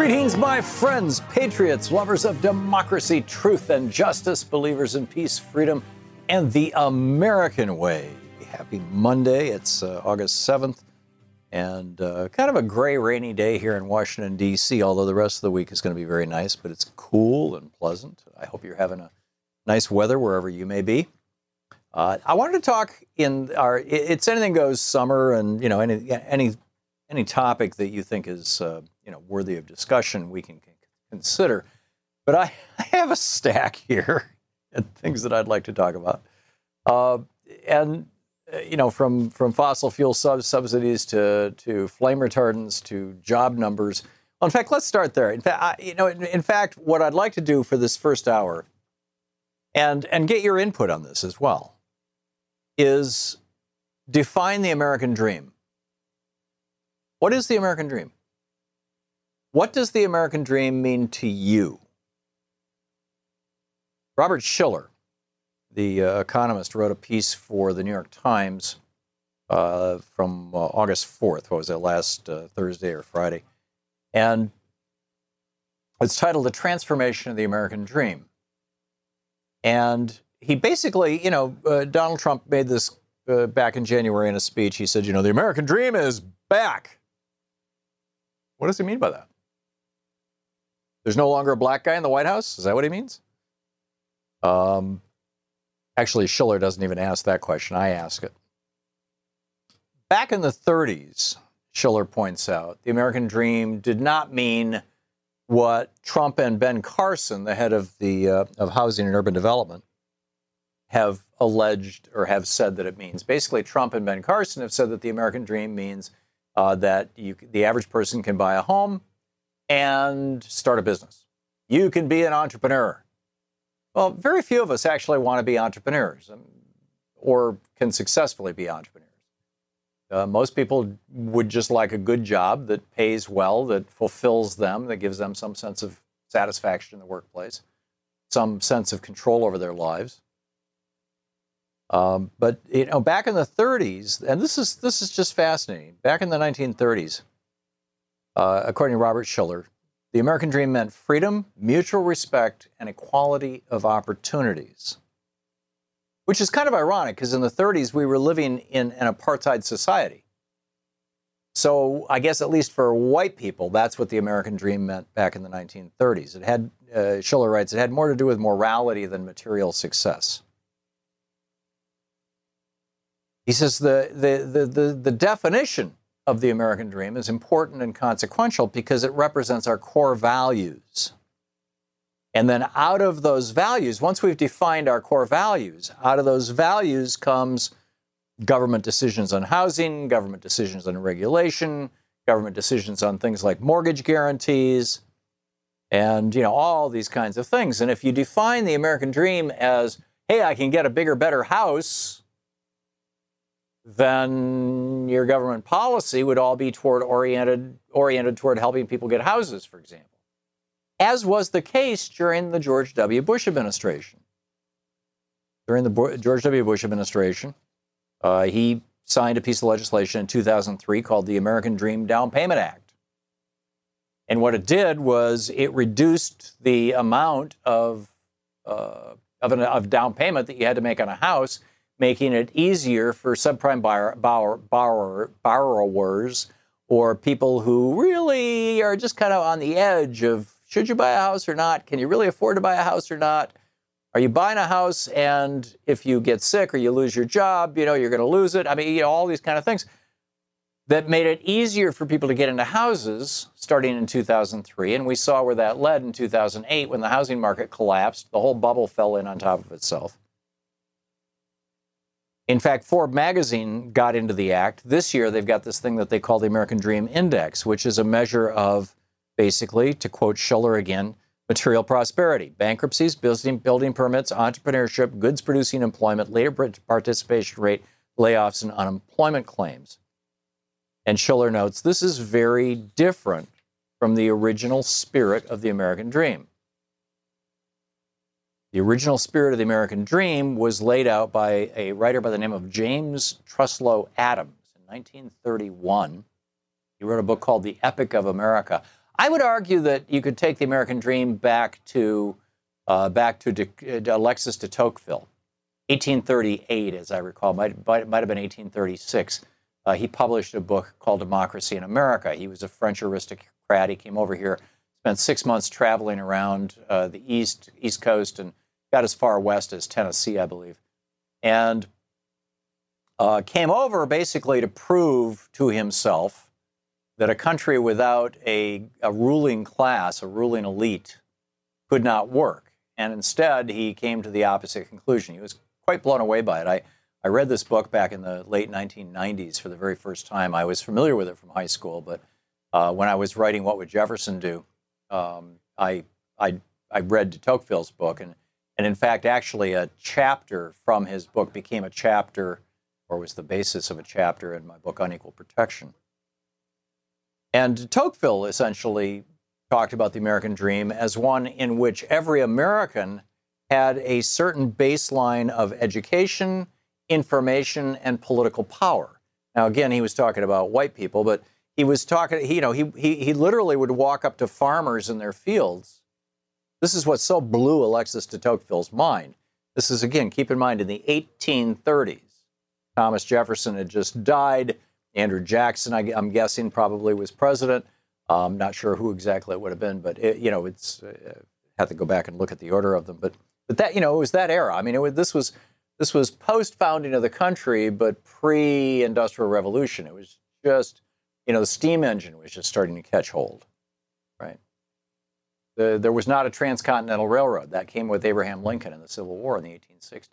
Greetings, my friends, patriots, lovers of democracy, truth, and justice, believers in peace, freedom, and the American way. Happy Monday. It's uh, August 7th, and uh, kind of a gray, rainy day here in Washington, D.C., although the rest of the week is going to be very nice, but it's cool and pleasant. I hope you're having a nice weather wherever you may be. Uh, I wanted to talk in our it's anything goes summer, and you know any any any topic that you think is uh, you know worthy of discussion, we can consider. But I, I have a stack here and things that I'd like to talk about, uh, and uh, you know from from fossil fuel sub- subsidies to to flame retardants to job numbers. Well, in fact, let's start there. In fact, you know, in, in fact, what I'd like to do for this first hour, and and get your input on this as well is define the American dream. What is the American dream? What does the American dream mean to you? Robert Shiller, the uh, economist, wrote a piece for the New York Times uh, from uh, August 4th. What was it, last uh, Thursday or Friday? And it's titled The Transformation of the American Dream. And he basically, you know, uh, Donald Trump made this uh, back in January in a speech. He said, you know, the American dream is back. What does he mean by that? There's no longer a black guy in the White House? Is that what he means? Um, actually, Shiller doesn't even ask that question. I ask it. Back in the 30s, Shiller points out, the American dream did not mean what Trump and Ben Carson, the head of the uh, of housing and urban development, have alleged or have said that it means. Basically, Trump and Ben Carson have said that the American dream means uh, that you, the average person can buy a home and start a business. You can be an entrepreneur. Well, very few of us actually want to be entrepreneurs um, or can successfully be entrepreneurs. Uh, most people would just like a good job that pays well, that fulfills them, that gives them some sense of satisfaction in the workplace, some sense of control over their lives. Um, but you know, back in the 30s, and this is this is just fascinating. Back in the 1930s, uh, according to Robert Shiller, the American dream meant freedom, mutual respect, and equality of opportunities. Which is kind of ironic because in the 30s we were living in an apartheid society. So I guess at least for white people, that's what the American dream meant back in the 1930s. It had, uh, Shiller writes, it had more to do with morality than material success. He says the, the, the, the, definition of the American dream is important and consequential because it represents our core values. And then out of those values, once we've defined our core values, out of those values comes government decisions on housing, government decisions on regulation, government decisions on things like mortgage guarantees, and you know all these kinds of things. And if you define the American dream as, hey, I can get a bigger, better house, then your government policy would all be toward oriented oriented toward helping people get houses, for example. As was the case during the George W. Bush administration. during the George W. Bush administration. Uh, he signed a piece of legislation in 2003 called the American Dream Down Payment Act. And what it did was it reduced the amount of, uh, of, an, of down payment that you had to make on a house, making it easier for subprime buyer, borrower, borrower, borrowers or people who really are just kind of on the edge of should you buy a house or not? Can you really afford to buy a house or not? Are you buying a house and if you get sick or you lose your job, you know, you're going to lose it? I mean, you know, all these kind of things that made it easier for people to get into houses starting in 2003. And we saw where that led in 2008 when the housing market collapsed. The whole bubble fell in on top of itself. In fact, Forbes magazine got into the act. This year, they've got this thing that they call the American Dream Index, which is a measure of basically, to quote Shiller again, material prosperity, bankruptcies, building, building permits, entrepreneurship, goods producing employment, labor participation rate, layoffs, and unemployment claims. And Shiller notes this is very different from the original spirit of the American dream. The original spirit of the American dream was laid out by a writer by the name of James Truslow Adams in 1931. He wrote a book called The Epic of America. I would argue that you could take the American Dream back to uh, back to de, uh, Alexis de Tocqueville, 1838, as I recall, might, might, might have been 1836. Uh, he published a book called Democracy in America. He was a French aristocrat. He came over here, spent six months traveling around uh, the east east coast, and got as far west as Tennessee, I believe, and uh, came over basically to prove to himself that a country without a, a ruling class, a ruling elite, could not work. And instead, he came to the opposite conclusion. He was quite blown away by it. I, I read this book back in the late 1990s for the very first time. I was familiar with it from high school, but uh, when I was writing What Would Jefferson Do, um, I, I, I read de Tocqueville's book. And, and in fact, actually, a chapter from his book became a chapter or was the basis of a chapter in my book, Unequal Protection. And Tocqueville essentially talked about the American dream as one in which every American had a certain baseline of education, information, and political power. Now, again, he was talking about white people, but he was talking, you know, he, he, he literally would walk up to farmers in their fields. This is what so blew Alexis de Tocqueville's mind. This is, again, keep in mind, in the 1830s, Thomas Jefferson had just died. Andrew Jackson, I, am guessing, probably was president. I'm not sure who exactly it would have been, but it, you know, it's uh, have to go back and look at the order of them. But but that you know, it was that era. I mean, it was, this was this was post founding of the country, but pre industrial revolution. It was just you know, the steam engine was just starting to catch hold? The, there was not a transcontinental railroad that came with Abraham Lincoln in the Civil War in the 1860s.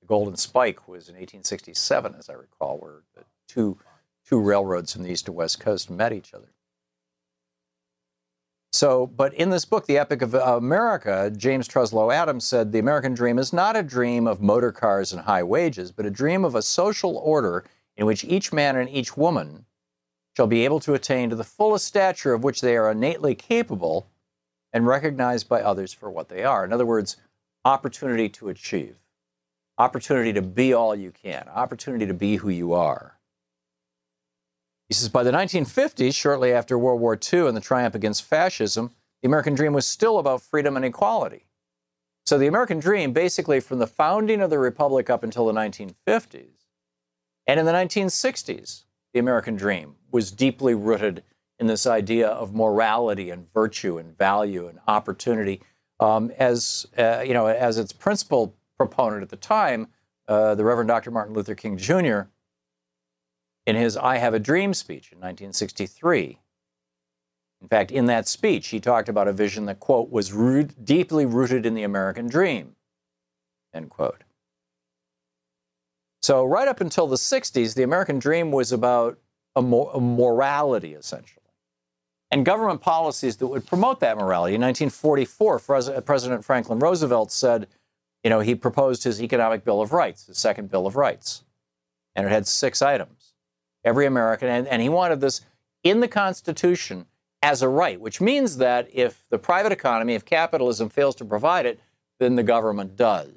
The Golden Spike was in 1867, as I recall, where the two two railroads from the east to west coast met each other. So, but in this book, The Epic of America, James Truslow Adams said the American dream is not a dream of motor cars and high wages, but a dream of a social order in which each man and each woman shall be able to attain to the fullest stature of which they are innately capable and recognized by others for what they are. In other words, opportunity to achieve, opportunity to be all you can, opportunity to be who you are. He says by the 1950s, shortly after World War II and the triumph against fascism, the American dream was still about freedom and equality. So the American dream, basically from the founding of the Republic up until the 1950s, and in the 1960s, the American dream was deeply rooted in this idea of morality and virtue and value and opportunity. Um, as uh, you know, as its principal proponent at the time, uh, the Reverend Dr. Martin Luther King Jr in his I Have a Dream speech in 1963. In fact, in that speech, he talked about a vision that, quote, was root, deeply rooted in the American dream, end quote. So, right up until the 60s, the American dream was about a, a morality, essentially, and government policies that would promote that morality. In 1944, President Franklin Roosevelt said, you know, he proposed his Economic Bill of Rights, his second Bill of Rights, and it had six items every American, and, and he wanted this in the Constitution as a right, which means that if the private economy, if capitalism fails to provide it, then the government does.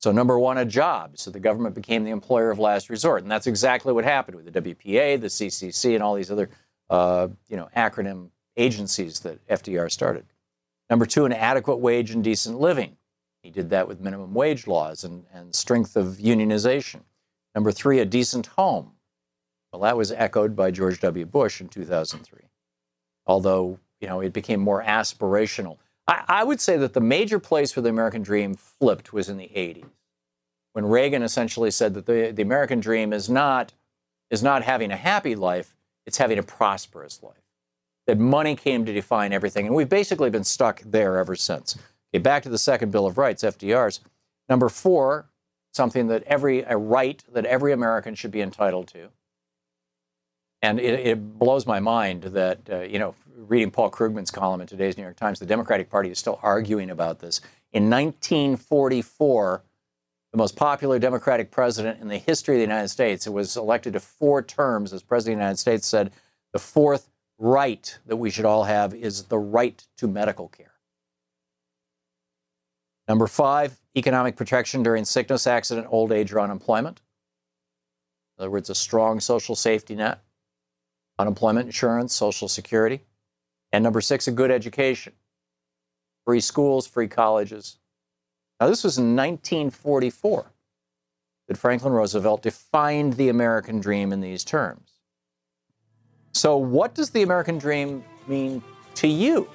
So, number one, a job. So the government became the employer of last resort. And that's exactly what happened with the WPA, the CCC, and all these other uh, you know, acronym agencies that FDR started. Number two, an adequate wage and decent living. He did that with minimum wage laws and, and strength of unionization. Number three, a decent home. Well, that was echoed by George W. Bush in 2003. Although, you know, it became more aspirational. I, I would say that the major place where the American dream flipped was in the 80s, when Reagan essentially said that the, the American dream is not, is not having a happy life, it's having a prosperous life. That money came to define everything. And we've basically been stuck there ever since. Okay, back to the second Bill of Rights, FDR's. Number four, something that every, a right that every American should be entitled to. And it, it blows my mind that, uh, you know, reading Paul Krugman's column in today's New York Times, the Democratic Party is still arguing about this. In 1944, the most popular Democratic president in the history of the United States, who was elected to four terms as president of the United States, said the fourth right that we should all have is the right to medical care. Number five, economic protection during sickness, accident, old age, or unemployment. In other words, a strong social safety net, unemployment insurance, social security. And number six, a good education. Free schools, free colleges. Now, this was in 1944 that Franklin Roosevelt defined the American dream in these terms. So, what does the American dream mean to you?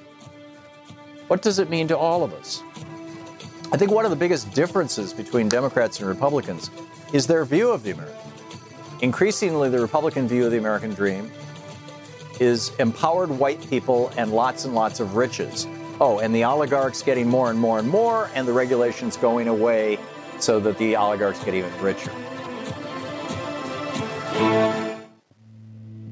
What does it mean to all of us? I think one of the biggest differences between Democrats and Republicans is their view of the American. Increasingly, the Republican view of the American dream is empowered white people and lots and lots of riches. Oh, and the oligarchs getting more and more and more, and the regulations going away so that the oligarchs get even richer.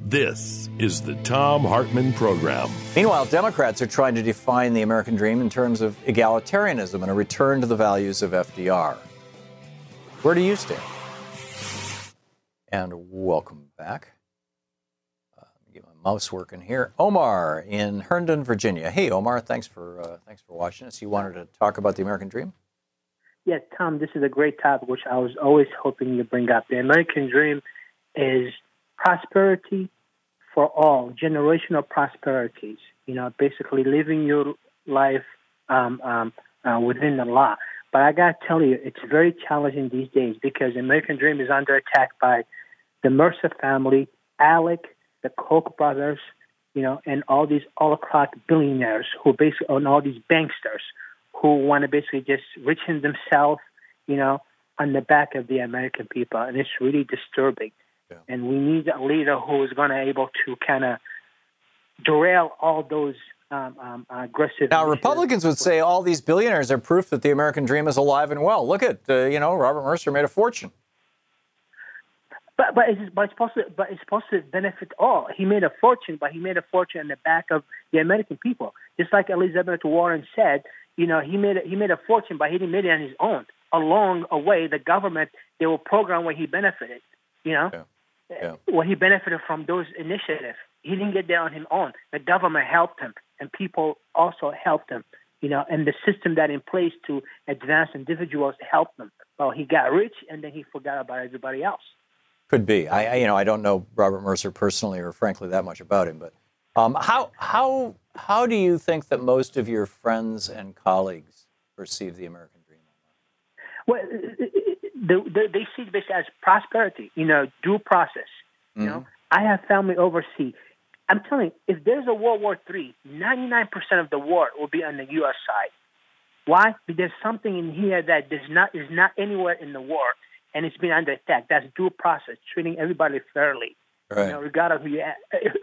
This is the Thom Hartmann Program. Meanwhile, Democrats are trying to define the American dream in terms of egalitarianism and a return to the values of FDR. Where do you stand? And welcome back mouse working here. Omar in Herndon, Virginia. Hey, Omar, thanks for uh, thanks for watching us. You wanted to talk about the American dream? Yeah, Thom, this is a great topic, which I was always hoping to bring up. The American dream is prosperity for all, generational prosperities. You know, basically living your life um, um, uh, within the law. But I got to tell you, it's very challenging these days because the American dream is under attack by the Mercer family, ALEC, the Koch brothers, you know, and all these oligarch billionaires who basically own all these banksters who want to basically just richen themselves, you know, on the back of the American people, and it's really disturbing. Yeah. And we need a leader who is going to able to kind of derail all those um, um, aggressive. Now, Republicans would say all these billionaires are proof that the American dream is alive and well. Look at, uh, you know, Robert Mercer made a fortune. But but it's, but it's supposed but it's to benefit all. He made a fortune, but he made a fortune in the back of the American people. Just like Elizabeth Warren said, you know, he made a, he made a fortune, but he didn't make it on his own. Along a way, the government they will program where he benefited. You know, yeah. Yeah. where he benefited from those initiatives. He didn't get there on his own. The government helped him, and people also helped him. You know, and the system that in place to advance individuals helped him. Well, he got rich, and then he forgot about everybody else. Could be. I, you know, I don't know Robert Mercer personally, or frankly, that much about him. But um, how how how do you think that most of your friends and colleagues perceive the American dream? Well, they, they see this as prosperity. You know, due process. You mm-hmm. know, I have family overseas. I'm telling you, if there's a World War III, 99% of the war will be on the U.S. side. Why? Because there's something in here that does not is not anywhere in the war and it's been under attack. That's due process, treating everybody fairly, right. you know, regardless of who you,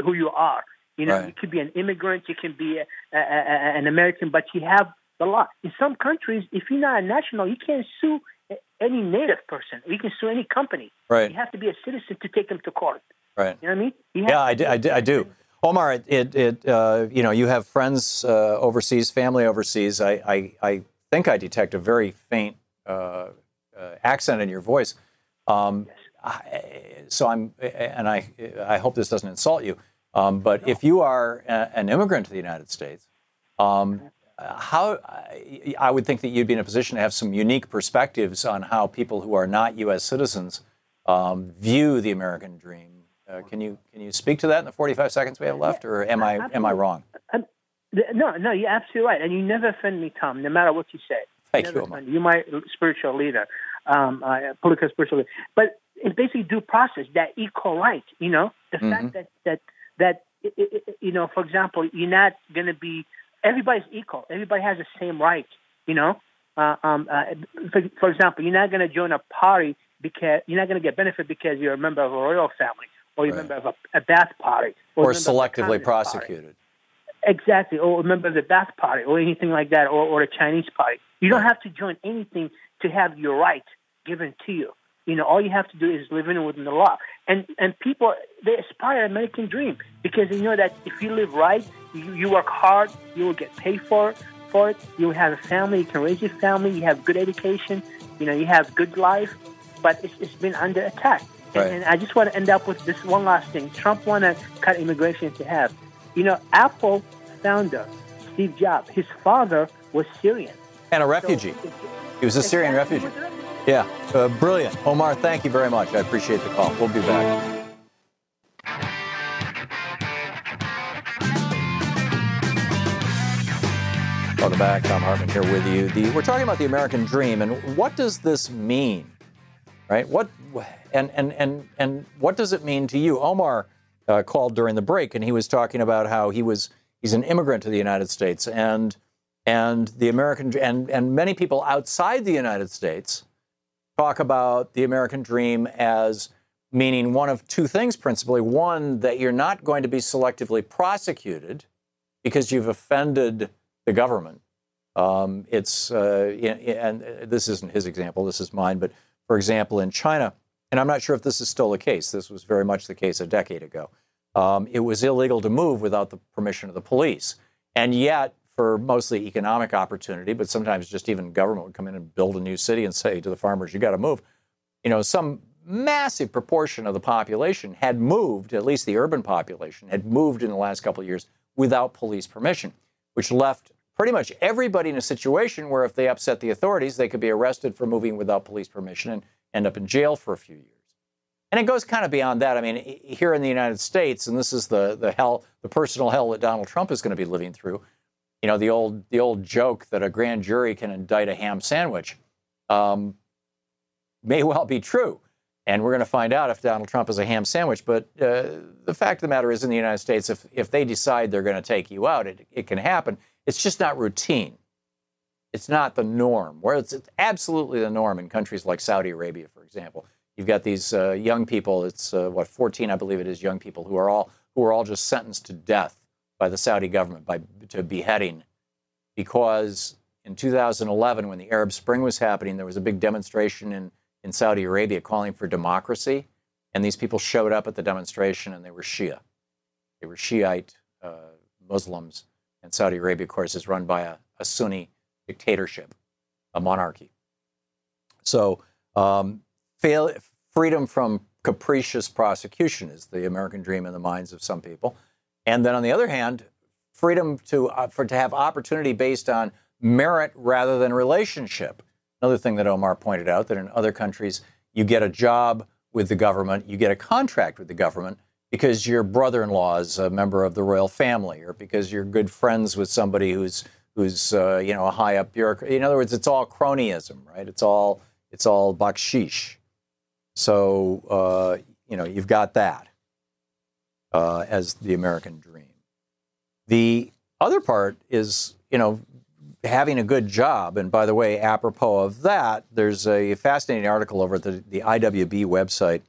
who you are. You know, right. you could be an immigrant, you can be a, a, a, an American, but you have the law. In some countries, if you're not a national, you can't sue any native person. Or you can sue any company. Right. You have to be a citizen to take them to court. Right. You know what I mean? yeah, I do, I do. I do. Omar, it, it, it uh, you know, you have friends uh, overseas, family overseas. I, I, I think I detect a very faint uh, uh, accent in your voice. Um, I, so I'm, and I, I hope this doesn't insult you. Um, but if you are a, an immigrant to the United States, um, how I would think that you'd be in a position to have some unique perspectives on how people who are not U.S. citizens um, view the American dream. Uh, can you can you speak to that in the 45 seconds we have left, or am I am I wrong? Um, no, no, you're absolutely right, and you never offend me, Thom, no matter what you say. Thank you. Omar. You're my spiritual leader, um, uh, political spiritual. But it's basically due process, that equal right. You know, the Mhm. fact that that that i- i- i- you know, for example, you're not going to be everybody's equal. Everybody has the same right. You know, uh, um, uh, for, for example, you're not going to join a party because you're not going to get benefit because you're a member of a royal family or you're a member of a, a Ba'ath party Or a member of the selectively Communist Party. prosecuted. Exactly, or a member of the Ba'ath Party, or anything like that, or, or a Chinese Party. You don't have to join anything to have your right given to you. You know, all you have to do is live in within the law. And and people they aspire American dream because they know that if you live right, you, you work hard, you will get paid for for it. You will have a family, you can raise your family, you have good education, you know, you have good life. But it's, it's been under attack. And, Right. and I just want to end up with this one last thing. Trump want to cut immigration to half. You know, Apple founder Steve Jobs, his father was Syrian. And a refugee. it's- He was a Syrian refugee. Yeah, uh, brilliant. Omar, thank you very much. I appreciate the call. We'll be back. Welcome back. Thom Hartmann here with you. The, we're talking about the American dream and what does this mean, right? What and and and and what does it mean to you? Omar uh, called during the break and he was talking about how he was he's an immigrant to the United States and and the American and and many people outside the United States talk about the American dream as meaning one of two things principally. One, that you're not going to be selectively prosecuted because you've offended the government. Um, it's, uh, and this isn't his example, this is mine, but for example, in China, and I'm not sure if this is still the case, this was very much the case a decade ago, um, it was illegal to move without the permission of the police. And yet, for mostly economic opportunity, but sometimes just even government would come in and build a new city and say to the farmers, you got to move. You know, some massive proportion of the population had moved, at least the urban population, had moved in the last couple of years without police permission, which left pretty much everybody in a situation where if they upset the authorities, they could be arrested for moving without police permission and end up in jail for a few years. And it goes kind of beyond that. I mean, here in the United States, and this is the the hell, the personal hell that Donald Trump is going to be living through. You know, the old the old joke that a grand jury can indict a ham sandwich um, may well be true. And we're going to find out if Donald Trump is a ham sandwich. But uh, the fact of the matter is, in the United States, if, if they decide they're going to take you out, it, it can happen. It's just not routine. It's not the norm. Where it's, it's absolutely the norm in countries like Saudi Arabia, for example. You've got these uh, young people. It's uh, what 14, I believe it is, young people who are all who are all just sentenced to death by the Saudi government by to beheading because in 2011, when the Arab Spring was happening, there was a big demonstration in, in Saudi Arabia calling for democracy. And these people showed up at the demonstration and they were Shia. They were Shiite uh, Muslims. And Saudi Arabia, of course, is run by a, a Sunni dictatorship, a monarchy. So, um, fail, freedom from capricious prosecution is the American dream in the minds of some people. And then on the other hand, freedom to uh, for to have opportunity based on merit rather than relationship. Another thing that Omar pointed out that in other countries you get a job with the government, you get a contract with the government because your brother-in-law is a member of the royal family, or because you're good friends with somebody who's who's uh, you know a high up bureaucrat. In other words, it's all cronyism, right? It's all it's all bakshish. So uh, you know you've got that uh, as the American dream. The other part is, you know, having a good job. And by the way, apropos of that, there's a fascinating article over at the, the IWB website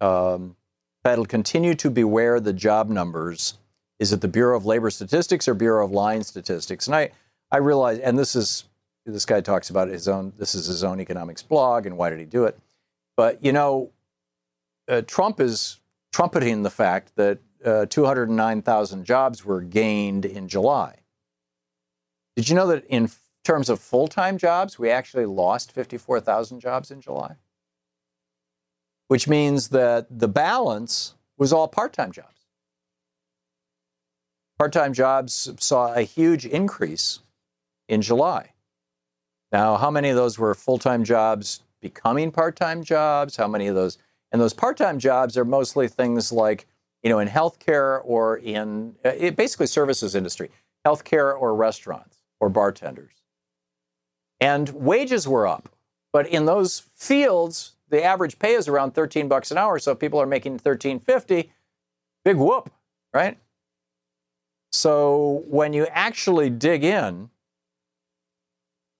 um, titled Continue to Beware the Job Numbers. Is it the Bureau of Labor Statistics or Bureau of Line Statistics? And I, I realize, and this is, this guy talks about his own, this is his own economics blog and why did he do it? But, you know, uh, Trump is trumpeting the fact that uh, 209,000 jobs were gained in July. Did you know that in terms of full time jobs, we actually lost 54,000 jobs in July? Which means that the balance was all part time jobs. Part time jobs saw a huge increase in July. Now, how many of those were full time jobs becoming part time jobs? How many of those? And those part time jobs are mostly things like, you know, in healthcare or in uh, basically services industry, healthcare or restaurants or bartenders. And wages were up. But in those fields, the average pay is around 13 bucks an hour. So people are making 13.50. Big whoop, right? So when you actually dig in,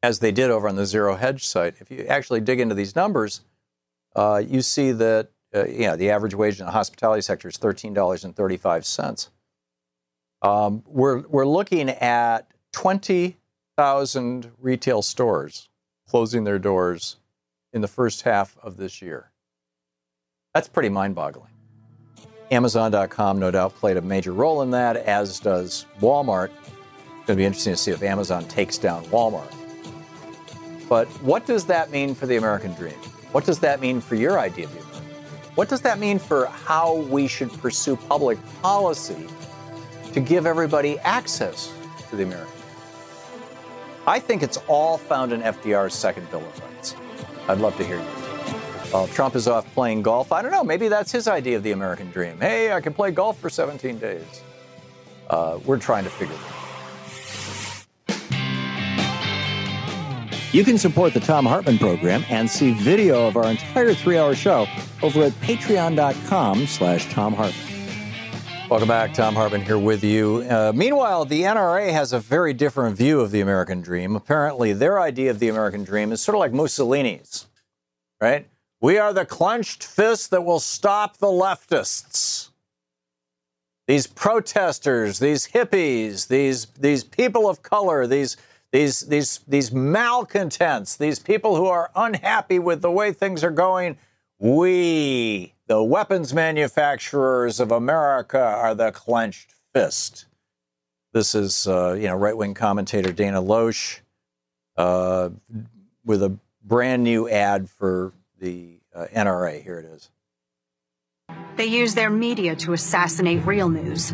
as they did over on the Zero Hedge site, if you actually dig into these numbers, uh, you see that uh, the average wage in the hospitality sector is thirteen dollars and thirty-five cents. Um, we're we're looking at twenty thousand retail stores closing their doors in the first half of this year. That's pretty mind-boggling. Amazon.com, no doubt, played a major role in that, as does Walmart. It's going to be interesting to see if Amazon takes down Walmart. But what does that mean for the American dream? What does that mean for your idea of the American? What does that mean for how we should pursue public policy to give everybody access to the American? I think it's all found in FDR's second Bill of Rights. I'd love to hear you. While Trump is off playing golf, I don't know, maybe that's his idea of the American dream. Hey, I can play golf for 17 days. Uh, we're trying to figure that out. You can support the Thom Hartmann program and see video of our entire three-hour show over at patreon.com slash Thom Hartmann. Welcome back. Thom Hartmann here with you. Uh, meanwhile, the NRA has a very different view of the American dream. Apparently, their idea of the American dream is sort of like Mussolini's, right? We are the clenched fist that will stop the leftists. These protesters, these hippies, these, these people of color, these these these these malcontents, these people who are unhappy with the way things are going, we, the weapons manufacturers of America, are the clenched fist. This is uh, you know right wing commentator Dana Loesch uh, with a brand new ad for the uh, NRA. Here it is. They use their media to assassinate real news.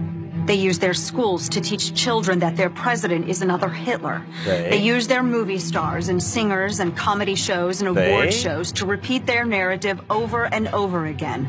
They use their schools to teach children that their president is another Hitler. They, they use their movie stars and singers and comedy shows and award they? shows to repeat their narrative over and over again.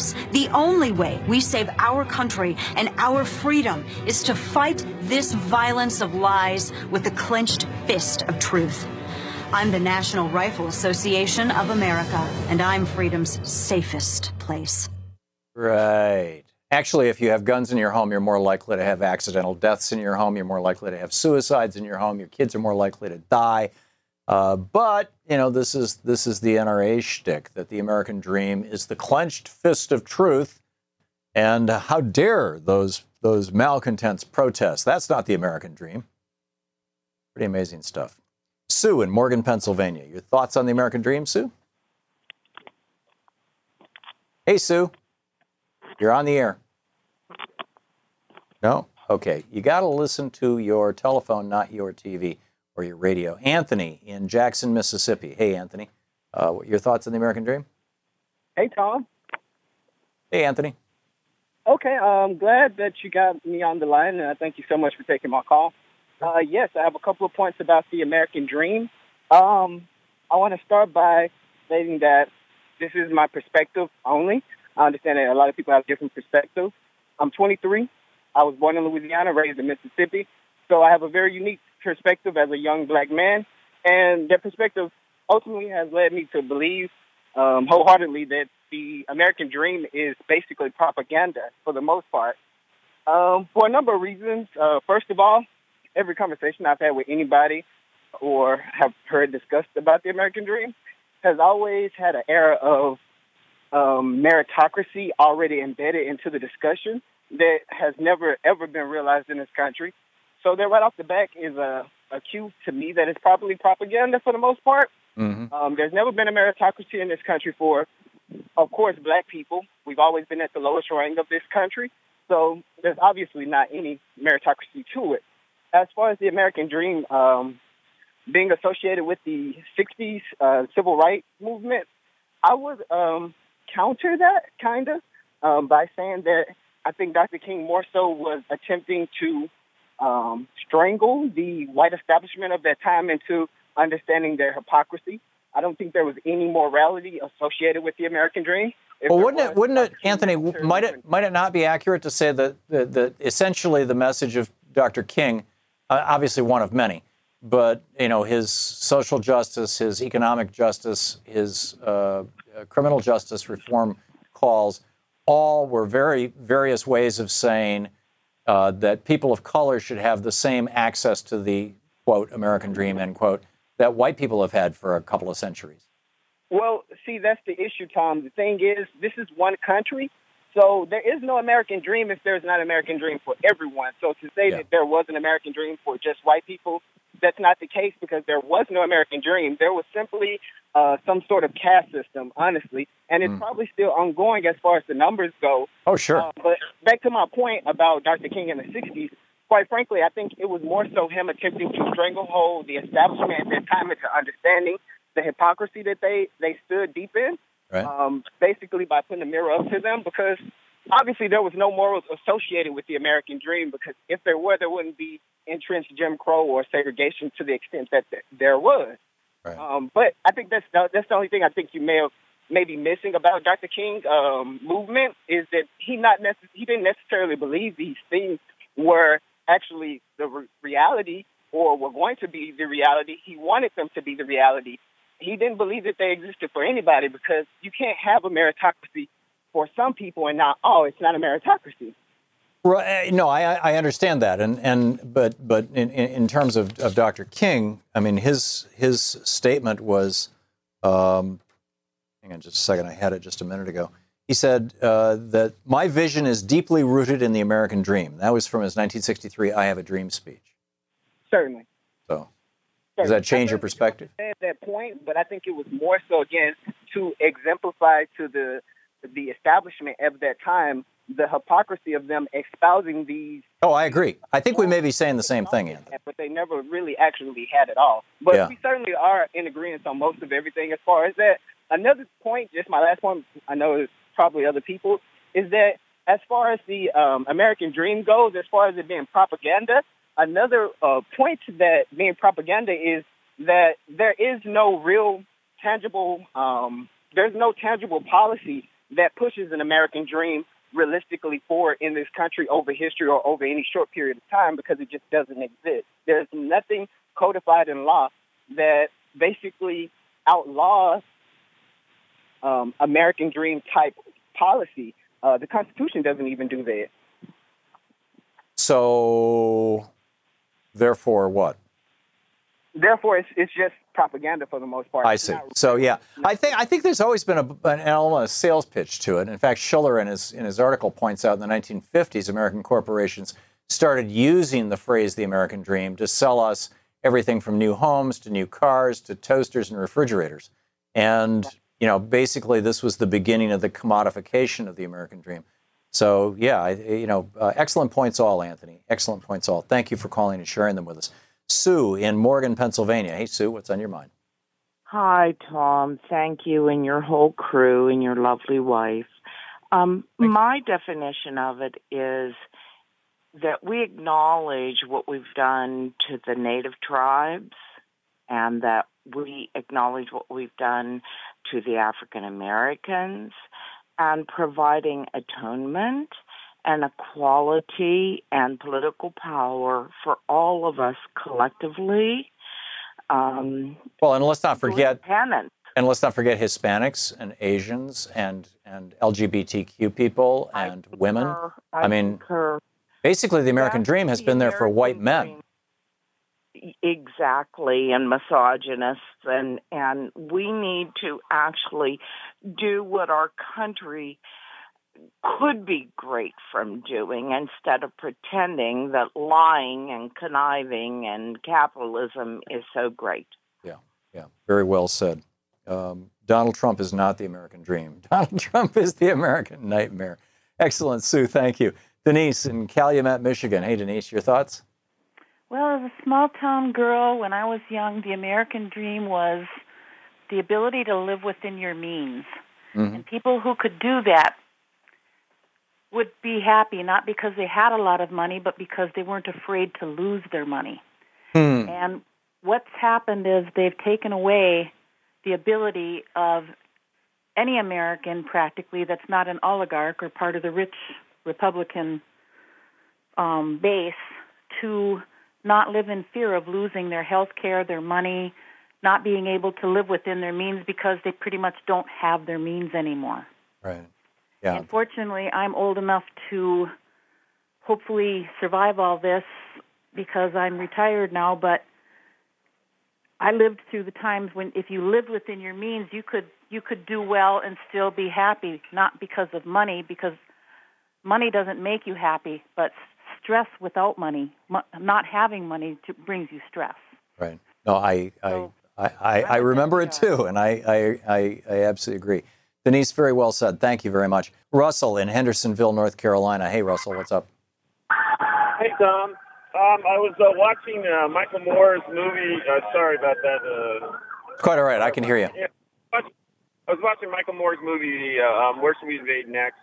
the only way we save our country and our freedom is to fight this violence of lies with the clenched fist of truth. I'm the National Rifle Association of America, and I'm freedom's safest place. Right. Actually, if you have guns in your home, you're more likely to have accidental deaths in your home. You're more likely to have suicides in your home. Your kids are more likely to die. Uh, but you know, this is this is the NRA shtick that the American dream is the clenched fist of truth, and how dare those those malcontents protest? That's not the American dream. Pretty amazing stuff. Sue in Morgan, Pennsylvania. Your thoughts on the American dream, Sue? Hey, Sue. You're on the air. No? Okay. You got to listen to your telephone, not your TV or your radio. Anthony in Jackson, Mississippi. Hey, Anthony. Uh, your thoughts on the American Dream? Hey, Thom. Hey, Anthony. Okay, I'm glad that you got me on the line, and I thank you so much for taking my call. Uh, yes, I have a couple of points about the American Dream. Um, I want to start by stating that this is my perspective only. I understand that a lot of people have different perspectives. I'm 23. I was born in Louisiana, raised in Mississippi. So I have a very unique perspective as a young black man. And that perspective ultimately has led me to believe um, wholeheartedly that the American dream is basically propaganda for the most part. Um, for a number of reasons. Uh, first of all, every conversation I've had with anybody or have heard discussed about the American dream has always had an era of um, meritocracy already embedded into the discussion that has never ever been realized in this country. So that right off the back is a a cue to me that it's probably propaganda for the most part. Mm-hmm. Um, there's never been a meritocracy in this country for, of course, black people. We've always been at the lowest rank of this country. So there's obviously not any meritocracy to it. As far as the American dream um, being associated with the 60s uh, civil rights movement, I would um, counter that kind of um, by saying that I think Dr. King more so was attempting to um, strangle the white establishment of that time into understanding their hypocrisy. I don't think there was any morality associated with the American dream. Well, wouldn't it, wouldn't it, Anthony? Might it, might it not be accurate to say that that, that essentially the message of Dr. King, uh, obviously one of many, but you know his social justice, his economic justice, his uh, uh, criminal justice reform calls, all were very various ways of saying uh, that people of color should have the same access to the quote American dream end quote that white people have had for a couple of centuries. Well, see, that's the issue, Thom. The thing is, this is one country, so there is no American dream if there's not an American dream for everyone. So to say Yeah. that there was an American dream for just white people, that's not the case because there was no American dream. There was simply uh, some sort of caste system, honestly, and it's probably still ongoing as far as the numbers go. Oh, sure. Uh, but back to my point about Dr. King in the 60s, quite frankly, I think it was more so him attempting to stranglehold the establishment at that time into understanding the hypocrisy that they, they stood deep in, Right. um, basically by putting a mirror up to them because obviously there was no morals associated with the American dream because if there were, there wouldn't be entrenched Jim Crow or segregation to the extent that th- there was. Right. Um, but I think that's the, that's the only thing I think you may have maybe missing about Dr. King um, movement is that he not necess- he didn't necessarily believe these things were actually the re- reality or were going to be the reality. He wanted them to be the reality. He didn't believe that they existed for anybody because you can't have a meritocracy for some people and not oh it's not a meritocracy. Right, no, I, I understand that, and and but but in, in in terms of, of Dr. King, I mean his his statement was, um, hang on just a second, I had it just a minute ago. He said uh, that my vision is deeply rooted in the American dream. That was from his 1963 "I Have a Dream" speech. Certainly. Does that change your perspective? at that point, but I think it was more so again to exemplify to the the establishment of that time the hypocrisy of them espousing these, Oh, I agree. I think we may be saying the same thing, Anthony. but they never really actually had it all. But Yeah. we certainly are in agreement on most of everything as far as that. Another point, just my last point, I know it's probably other people, is that as far as the um, American dream goes, as far as it being propaganda, another uh, point that being propaganda is that there is no real tangible, um, there's no tangible policy that pushes an American dream realistically forward in this country over history or over any short period of time because it just doesn't exist. There's nothing codified in law that basically outlaws um, American dream type policy. Uh, the Constitution doesn't even do that. So, therefore, what? Therefore, it's, it's just propaganda for the most part. I see. not- So yeah, I think I think there's always been a, an element of sales pitch to it. In fact, Shiller in his in his article points out in the 1950s, American corporations started using the phrase "the American dream" to sell us everything from new homes to new cars to toasters and refrigerators. And you know, basically, this was the beginning of the commodification of the American dream. So yeah, I, you know, uh, excellent points all, Anthony. Excellent points all. Thank you for calling and sharing them with us. Sue in Morgan, Pennsylvania. Hey, Sue, what's on your mind? Hi, Thom. Thank you and your whole crew and your lovely wife. Um, my definition of it is that we acknowledge what we've done to the native tribes and that we acknowledge what we've done to the African Americans and providing atonement and equality and political power for all of us collectively. Um, Well, and let's not forget penance. And let's not forget Hispanics and Asians and and LGBTQ people and women. concur. I, mean, concur. basically, the American That's dream has the been there for white American men. dream. Exactly, and misogynists, and and we need to actually do what our country could be great from doing instead of pretending that lying and conniving and capitalism is so great. Yeah, yeah, very well said. Um, Donald Trump is not the American dream. Donald Trump is the American nightmare. Excellent, Sue. Thank you. Denise in Calumet, Michigan. Hey, Denise, your thoughts? Well, as a small town girl, when I was young, the American dream was the ability to live within your means. Mm-hmm. And people who could do that would be happy, not because they had a lot of money, but because they weren't afraid to lose their money. Hmm. And what's happened is they've taken away the ability of any American practically that's not an oligarch or part of the rich Republican um, base to not live in fear of losing their health care, their money, not being able to live within their means because they pretty much don't have their means anymore. Right. Yeah. Unfortunately, I'm old enough to hopefully survive all this because I'm retired now, but I lived through the times when if you lived within your means, you could you could do well and still be happy, not because of money because money doesn't make you happy, but stress without money, not having money brings you stress. Right. No, I so, I, I, I, remember it too, and I, I, I, I absolutely agree. Denise, very well said. Thank you very much. Russell in Hendersonville, North Carolina. Hey, Russell, what's up? Hey, Thom. Um, I was uh, watching uh, Michael Moore's movie. Uh, sorry about that. Uh, Quite all right. I can hear you. Yeah, I was watching Michael Moore's movie, uh, um, Where Should We Invade Next?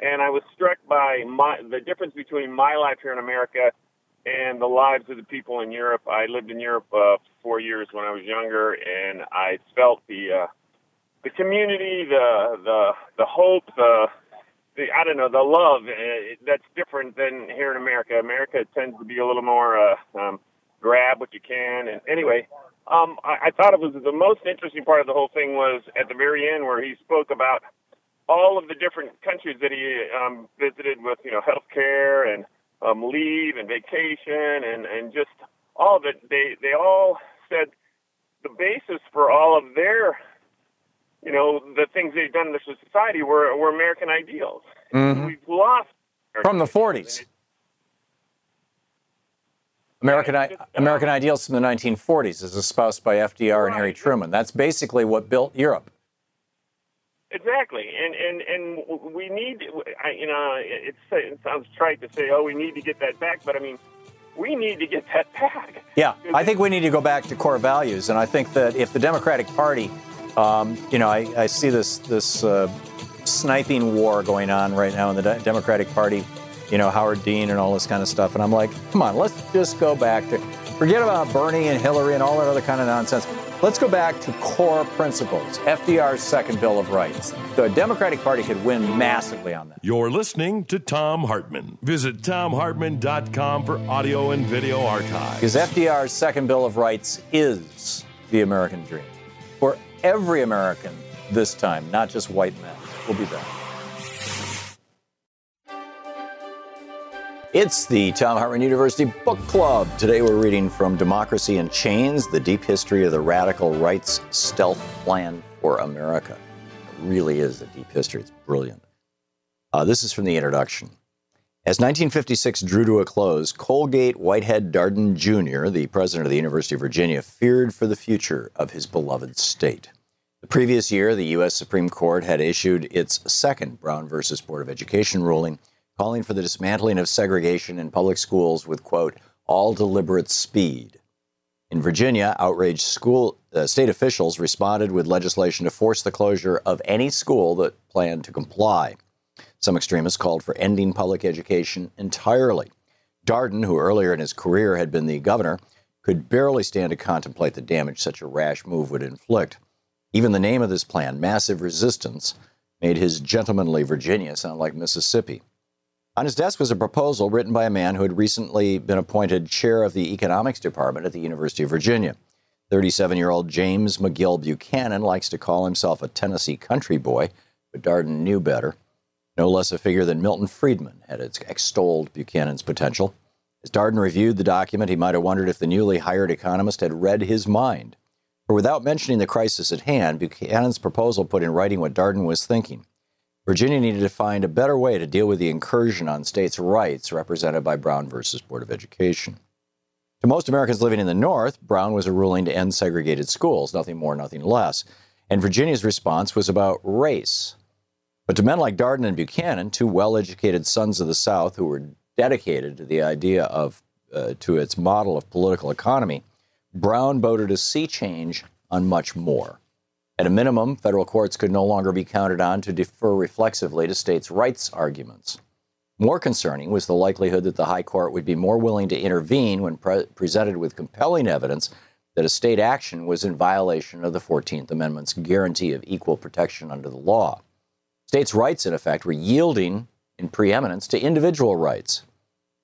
And I was struck by my, the difference between my life here in America and the lives of the people in Europe. I lived in Europe uh, for four years when I was younger, and I felt the uh, the community, the the the hope, the the I don't know, the love. Uh, that's different than here in America. America tends to be a little more uh, um, grab what you can. And anyway, um, I, I thought it was the most interesting part of the whole thing was at the very end where he spoke about all of the different countries that he um, visited with, you know, healthcare and um, leave and vacation and, and just all of it. They, they all said the basis for all of their, you know, the things they've done in this society were, were American ideals. Mm-hmm. We've lost American from the 40s. American, I, American ideals from the 1940s, as espoused by FDR right. and Harry Truman. That's basically what built Europe. Exactly, and and and we need, I, you know, it's, it sounds trite to say, oh, we need to get that back, but I mean, we need to get that back. Yeah, I think we need to go back to core values, and I think that if the Democratic Party, um, you know, I, I see this this uh, sniping war going on right now in the Democratic Party, you know, Howard Dean and all this kind of stuff, and I'm like, come on, let's just go back to forget about Bernie and Hillary and all that other kind of nonsense. Let's go back to core principles. FDR's second Bill of Rights. The Democratic Party could win massively on that. You're listening to Thom Hartmann. Visit thomhartmann.com for audio and video archives. Because FDR's second Bill of Rights is the American dream for every American this time, not just white men. We'll be back. It's the Thom Hartmann University Book Club. Today we're reading from Democracy in Chains The Deep History of the Radical Right's Stealth Plan for America. It really is a deep history. It's brilliant. Uh, this is from the introduction. As 1956 drew to a close, Colgate Whitehead Darden Jr., the president of the University of Virginia, feared for the future of his beloved state. The previous year, the U.S. Supreme Court had issued its second Brown versus Board of Education ruling calling for the dismantling of segregation in public schools with, quote, all deliberate speed. In Virginia, outraged school uh, state officials responded with legislation to force the closure of any school that planned to comply. Some extremists called for ending public education entirely. Darden, who earlier in his career had been the governor, could barely stand to contemplate the damage such a rash move would inflict. Even the name of this plan, Massive Resistance, made his gentlemanly Virginia sound like Mississippi. On his desk was a proposal written by a man who had recently been appointed chair of the economics department at the University of Virginia. 37 year old James McGill Buchanan likes to call himself a Tennessee country boy, but Darden knew better. No less a figure than Milton Friedman had extolled Buchanan's potential. As Darden reviewed the document, he might have wondered if the newly hired economist had read his mind. For without mentioning the crisis at hand, Buchanan's proposal put in writing what Darden was thinking Virginia needed to find a better way to deal with the incursion on states' rights represented by Brown versus Board of Education. To most Americans living in the North, Brown was a ruling to end segregated schools, nothing more, nothing less. And Virginia's response was about race. But to men like Darden and Buchanan, two well educated sons of the South who were dedicated to the idea of, uh, to its model of political economy, Brown voted a sea change on much more. At a minimum, federal courts could no longer be counted on to defer reflexively to states' rights arguments. More concerning was the likelihood that the High Court would be more willing to intervene when pre- presented with compelling evidence that a state action was in violation of the 14th Amendment's guarantee of equal protection under the law. States' rights, in effect, were yielding in preeminence to individual rights.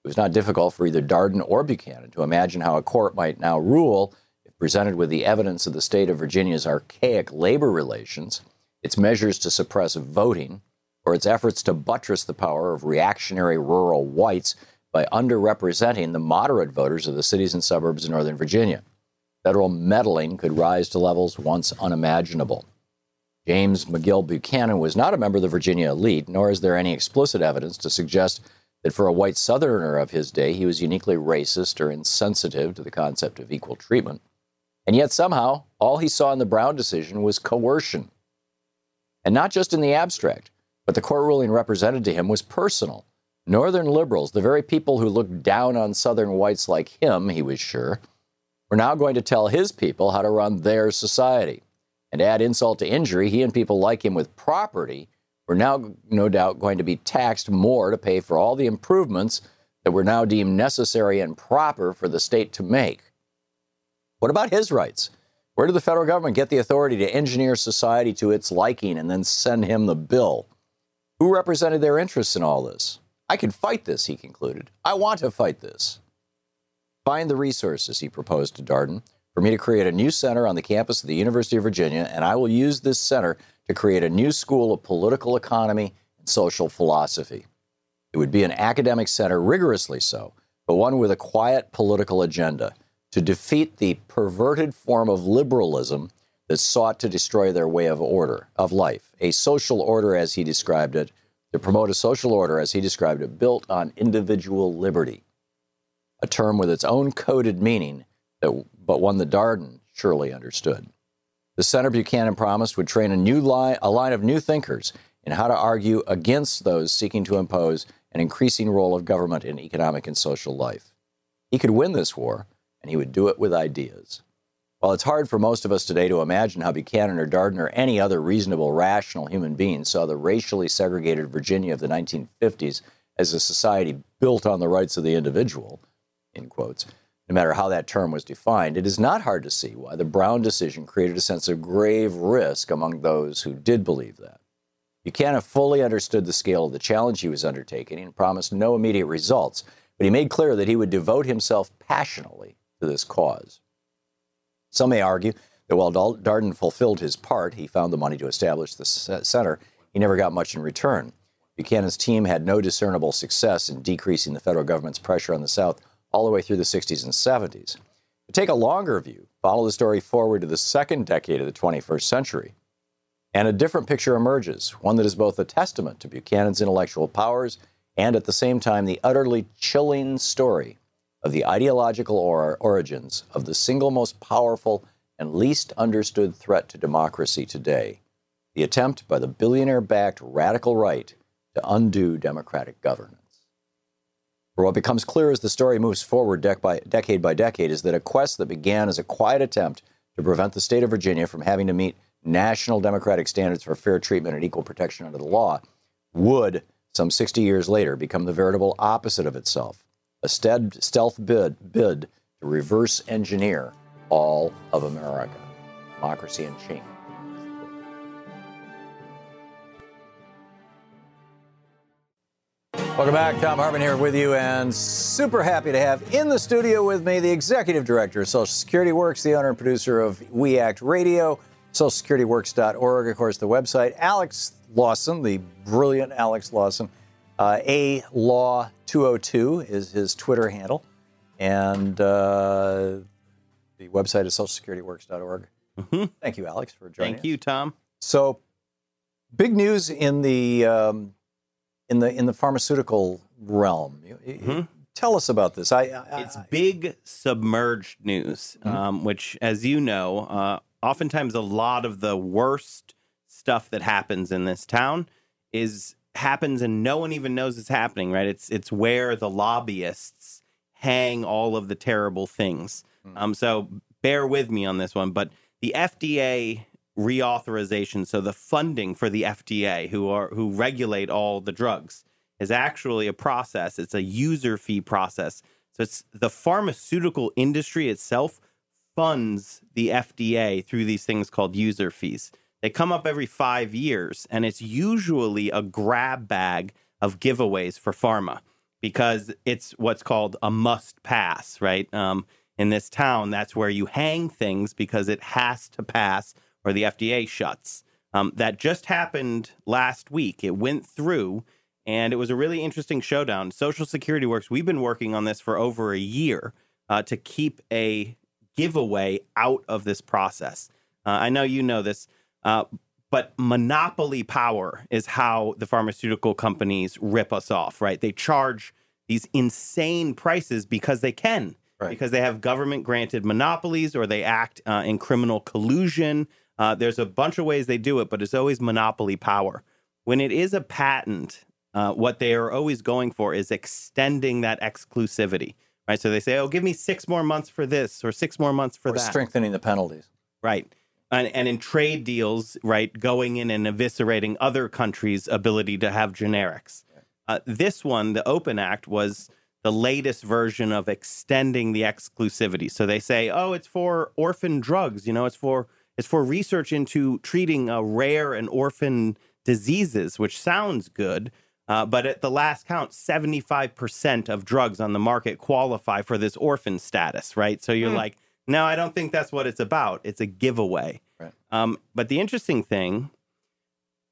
It was not difficult for either Darden or Buchanan to imagine how a court might now rule presented with the evidence of the state of Virginia's archaic labor relations, its measures to suppress voting, or its efforts to buttress the power of reactionary rural whites by underrepresenting the moderate voters of the cities and suburbs of Northern Virginia. Federal meddling could rise to levels once unimaginable. James McGill Buchanan was not a member of the Virginia elite, nor is there any explicit evidence to suggest that for a white Southerner of his day, he was uniquely racist or insensitive to the concept of equal treatment. And yet, somehow, all he saw in the Brown decision was coercion. And not just in the abstract, but the court ruling represented to him was personal. Northern liberals, the very people who looked down on Southern whites like him, he was sure, were now going to tell his people how to run their society. And add insult to injury, he and people like him with property were now, no doubt, going to be taxed more to pay for all the improvements that were now deemed necessary and proper for the state to make. What about his rights? Where did the federal government get the authority to engineer society to its liking and then send him the bill? Who represented their interests in all this? I can fight this, he concluded. I want to fight this. Find the resources, he proposed to Darden, for me to create a new center on the campus of the University of Virginia, and I will use this center to create a new school of political economy and social philosophy. It would be an academic center, rigorously so, but one with a quiet political agenda to defeat the perverted form of liberalism that sought to destroy their way of order, of life, a social order as he described it, to promote a social order as he described it, built on individual liberty, a term with its own coded meaning, that, but one that Darden surely understood. The Center Buchanan promised would train a new line, a line of new thinkers in how to argue against those seeking to impose an increasing role of government in economic and social life. He could win this war and he would do it with ideas. While it's hard for most of us today to imagine how Buchanan or Darden or any other reasonable, rational human being saw the racially segregated Virginia of the 1950s as a society built on the rights of the individual, in quotes, no matter how that term was defined, it is not hard to see why the Brown decision created a sense of grave risk among those who did believe that. Buchanan fully understood the scale of the challenge he was undertaking and promised no immediate results, but he made clear that he would devote himself passionately to this cause. Some may argue that while Darden fulfilled his part, he found the money to establish the center, he never got much in return. Buchanan's team had no discernible success in decreasing the federal government's pressure on the South all the way through the 60s and 70s. To take a longer view, follow the story forward to the second decade of the 21st century, and a different picture emerges, one that is both a testament to Buchanan's intellectual powers and at the same time the utterly chilling story of the ideological or- origins of the single most powerful and least understood threat to democracy today the attempt by the billionaire backed radical right to undo democratic governance. For what becomes clear as the story moves forward dec- by, decade by decade is that a quest that began as a quiet attempt to prevent the state of Virginia from having to meet national democratic standards for fair treatment and equal protection under the law would, some 60 years later, become the veritable opposite of itself a stealth bid, bid to reverse engineer all of America. Democracy in Chains. Welcome back. Thom Hartmann here with you, and super happy to have in the studio with me the executive director of Social Security Works, the owner and producer of We Act Radio, SocialSecurityWorks.org, of course, the website. Alex Lawson, the brilliant Alex Lawson, uh, A Law 202 is his Twitter handle. And uh, the website is socialsecurityworks.org. Mm-hmm. Thank you, Alex, for joining Thank you, Thom. So, Big news in the um, in the in the pharmaceutical realm. Mm-hmm. Tell us about this. I, I it's big submerged news, Mm-hmm. um, which, as you know, uh, oftentimes a lot of the worst stuff that happens in this town is happens and no one even knows it's happening. Right? It's it's where the lobbyists hang all of the terrible things. Hmm. Um, so bear with me on this one, but the FDA reauthorization, so the funding for the FDA, who are who regulate all the drugs, is actually a process. It's a user fee process. So it's the pharmaceutical industry itself funds the FDA through these things called user fees. They come up every five years, and it's usually a grab bag of giveaways for pharma because it's what's called a must pass, right? Um, in this town, that's where you hang things because it has to pass or the FDA shuts. Um, that just happened last week. It went through, and it was a really interesting showdown. Social Security Works, we've been working on this for over a year uh, to keep a giveaway out of this process. Uh, I know you know this, uh, but monopoly power is how the pharmaceutical companies rip us off, right? They charge these insane prices because they can, because they have government granted monopolies or they act uh, in criminal collusion. Uh, there's a bunch of ways they do it, but it's always monopoly power. When it is a patent, uh, what they are always going for is extending that exclusivity, right? So they say, "Oh, give me six more months for this or six more months for or that." strengthening the penalties. Right. And, and in trade deals, right, going in and eviscerating other countries' ability to have generics. Uh, this one, the Open Act, was the latest version of extending the exclusivity. So they say, oh, it's for orphan drugs. You know, it's for it's for research into treating uh, rare and orphan diseases, which sounds good. Uh, but at the last count, 75% of drugs on the market qualify for this orphan status, right? So you're Hmm. like, no, I don't think that's what it's about. It's a giveaway. Right. Um, but the interesting thing,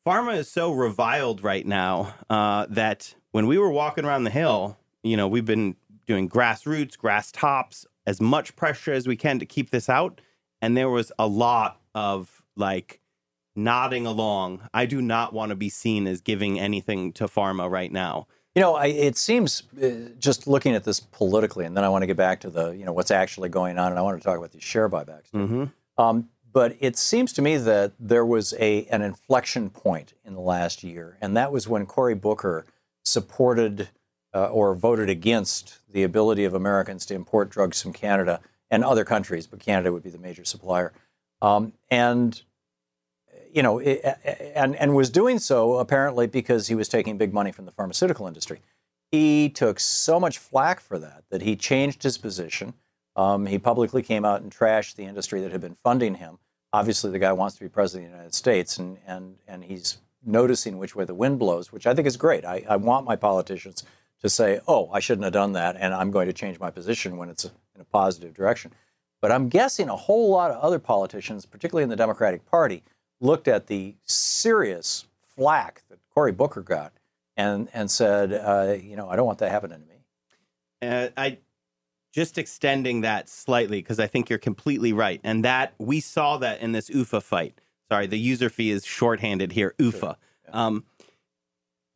pharma is so reviled right now uh, that when we were walking around the hill, you know, we've been doing grassroots, grass tops, as much pressure as we can to keep this out. And there was a lot of like nodding along. I do not want to be seen as giving anything to pharma right now. You know, I, it seems uh, just looking at this politically, and then I want to get back to the you know what's actually going on, and I want to talk about these share buybacks. Mm-hmm. Um, but it seems to me that there was a an inflection point in the last year, and that was when Cory Booker supported uh, or voted against the ability of Americans to import drugs from Canada and other countries, but Canada would be the major supplier, um, and you know, and and was doing so apparently because he was taking big money from the pharmaceutical industry. He took so much flack for that that he changed his position. Um, he publicly came out and trashed the industry that had been funding him. Obviously, the guy wants to be president of the United States, and and and he's noticing which way the wind blows, which I think is great. I, I want my politicians to say, "Oh, I shouldn't have done that," and I'm going to change my position when it's in a positive direction. But I'm guessing a whole lot of other politicians, particularly in the Democratic Party, looked at the serious flack that Cory Booker got and and said, uh, you know, I don't want that happening to me. Uh, I just extending that slightly because I think you're completely right, and that we saw that in this UFA fight. Sorry, the user fee is shorthanded here. UFA. Um,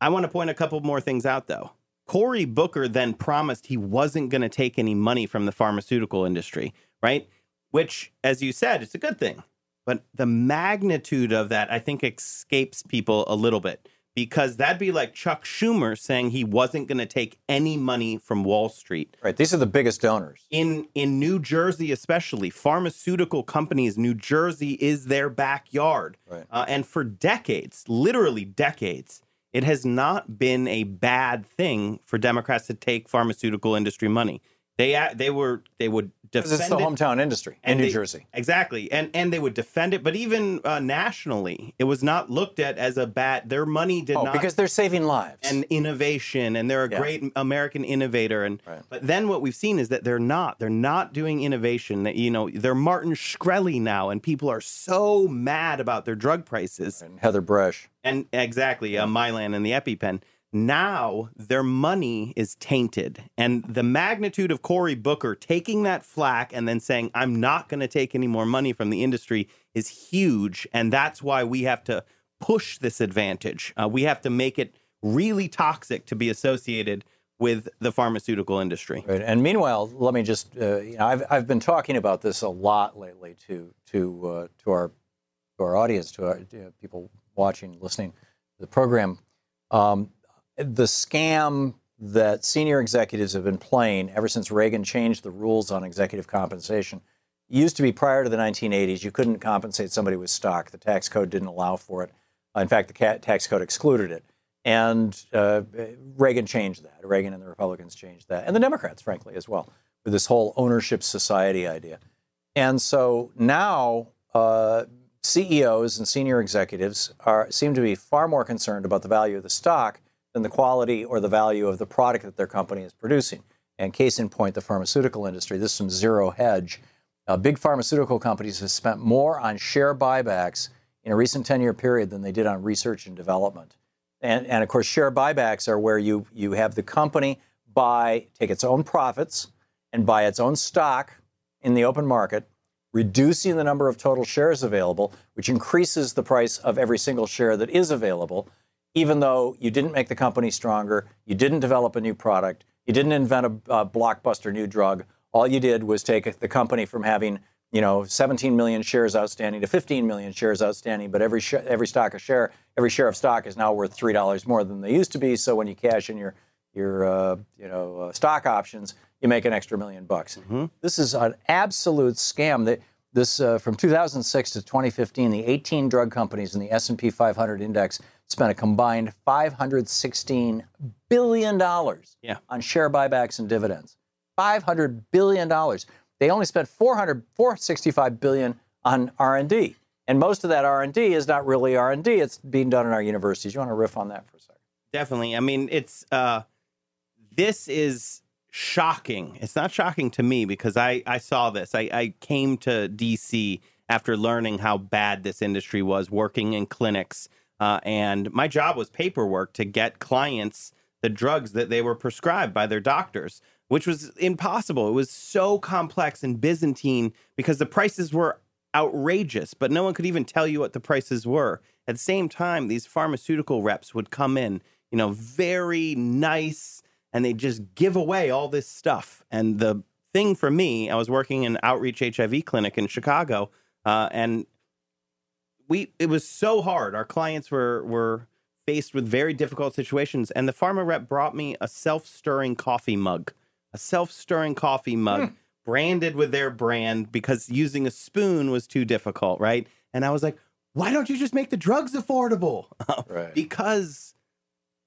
I want to point a couple more things out though. Cory Booker then promised he wasn't going to take any money from the pharmaceutical industry, right? Which, as you said, it's a good thing. But the magnitude of that, I think, escapes people a little bit because that'd be like Chuck Schumer saying he wasn't going to take any money from Wall Street. Right. These are the biggest donors. In in New Jersey, especially pharmaceutical companies, New Jersey is their backyard, Right. uh, and for decades, literally decades, it has not been a bad thing for Democrats to take pharmaceutical industry money. They they were they would defend it's the it. hometown industry in New they- Jersey. Exactly. And and they would defend it, but even uh, nationally, it was not looked at as a bad their money did Oh, not because they're saving lives. and innovation and they're a Yeah. great American innovator and Right. but then what we've seen is that they're not they're not doing innovation that you know they're Martin Shkreli now and people are so mad about their drug prices and Heather Bresch. and exactly uh, Mylan and the EpiPen now their money is tainted and the magnitude of Cory Booker taking that flack and then saying I'm not going to take any more money from the industry is huge and that's why we have to push this advantage. Uh, we have to make it really toxic to be associated with the pharmaceutical industry. Right. And meanwhile, let me just, uh, you know, I've, I've been talking about this a lot lately to, to, uh, to, our, to our audience, to our people watching, listening to the program. Um, the scam that senior executives have been playing ever since Reagan changed the rules on executive compensation. It used to be prior to the 1980s, you couldn't compensate somebody with stock. The tax code didn't allow for it. In fact, the tax code excluded it. And uh, Reagan changed that. Reagan and the Republicans changed that. And the Democrats, frankly, as well, with this whole ownership society idea. And so now uh, CEOs and senior executives are, seem to be far more concerned about the value of the stock than the quality or the value of the product that their company is producing. And case in point, the pharmaceutical industry. This is from Zero Hedge. Uh, big pharmaceutical companies have spent more on share buybacks in a recent 10 year period than they did on research and development. And, and of course, share buybacks are where you, you have the company buy, take its own profits and buy its own stock in the open market, reducing the number of total shares available, which increases the price of every single share that is available even though you didn't make the company stronger, you didn't develop a new product, you didn't invent a, a blockbuster new drug. All you did was take the company from having you know 17 million shares outstanding to 15 million shares outstanding, but every sh- every stock of share every share of stock is now worth three dollars more than they used to be. So when you cash in your your uh, you know uh, stock options, you make an extra million bucks. Mm-hmm. This is an absolute scam. That this uh, from 2006 to 2015, the 18 drug companies in the S&P 500 index spent a combined $516 billion yeah. on share buybacks and dividends. $500 billion. They only spent 400, 465 billion on R&D. And most of that R&D is not really R&D. It's being done in our universities. You want to riff on that for a second? Definitely. I mean, it's uh, this is shocking. It's not shocking to me because I, I saw this. I, I came to DC after learning how bad this industry was, working in clinics – uh, and my job was paperwork to get clients the drugs that they were prescribed by their doctors, which was impossible. It was so complex and Byzantine because the prices were outrageous, but no one could even tell you what the prices were. At the same time, these pharmaceutical reps would come in, you know, very nice, and they just give away all this stuff. And the thing for me, I was working in outreach HIV clinic in Chicago, uh, and we it was so hard. Our clients were were faced with very difficult situations, and the pharma rep brought me a self stirring coffee mug, a self stirring coffee mug. Hmm. Branded with their brand because using a spoon was too difficult, right? And I was like, why don't you just make the drugs affordable? right. because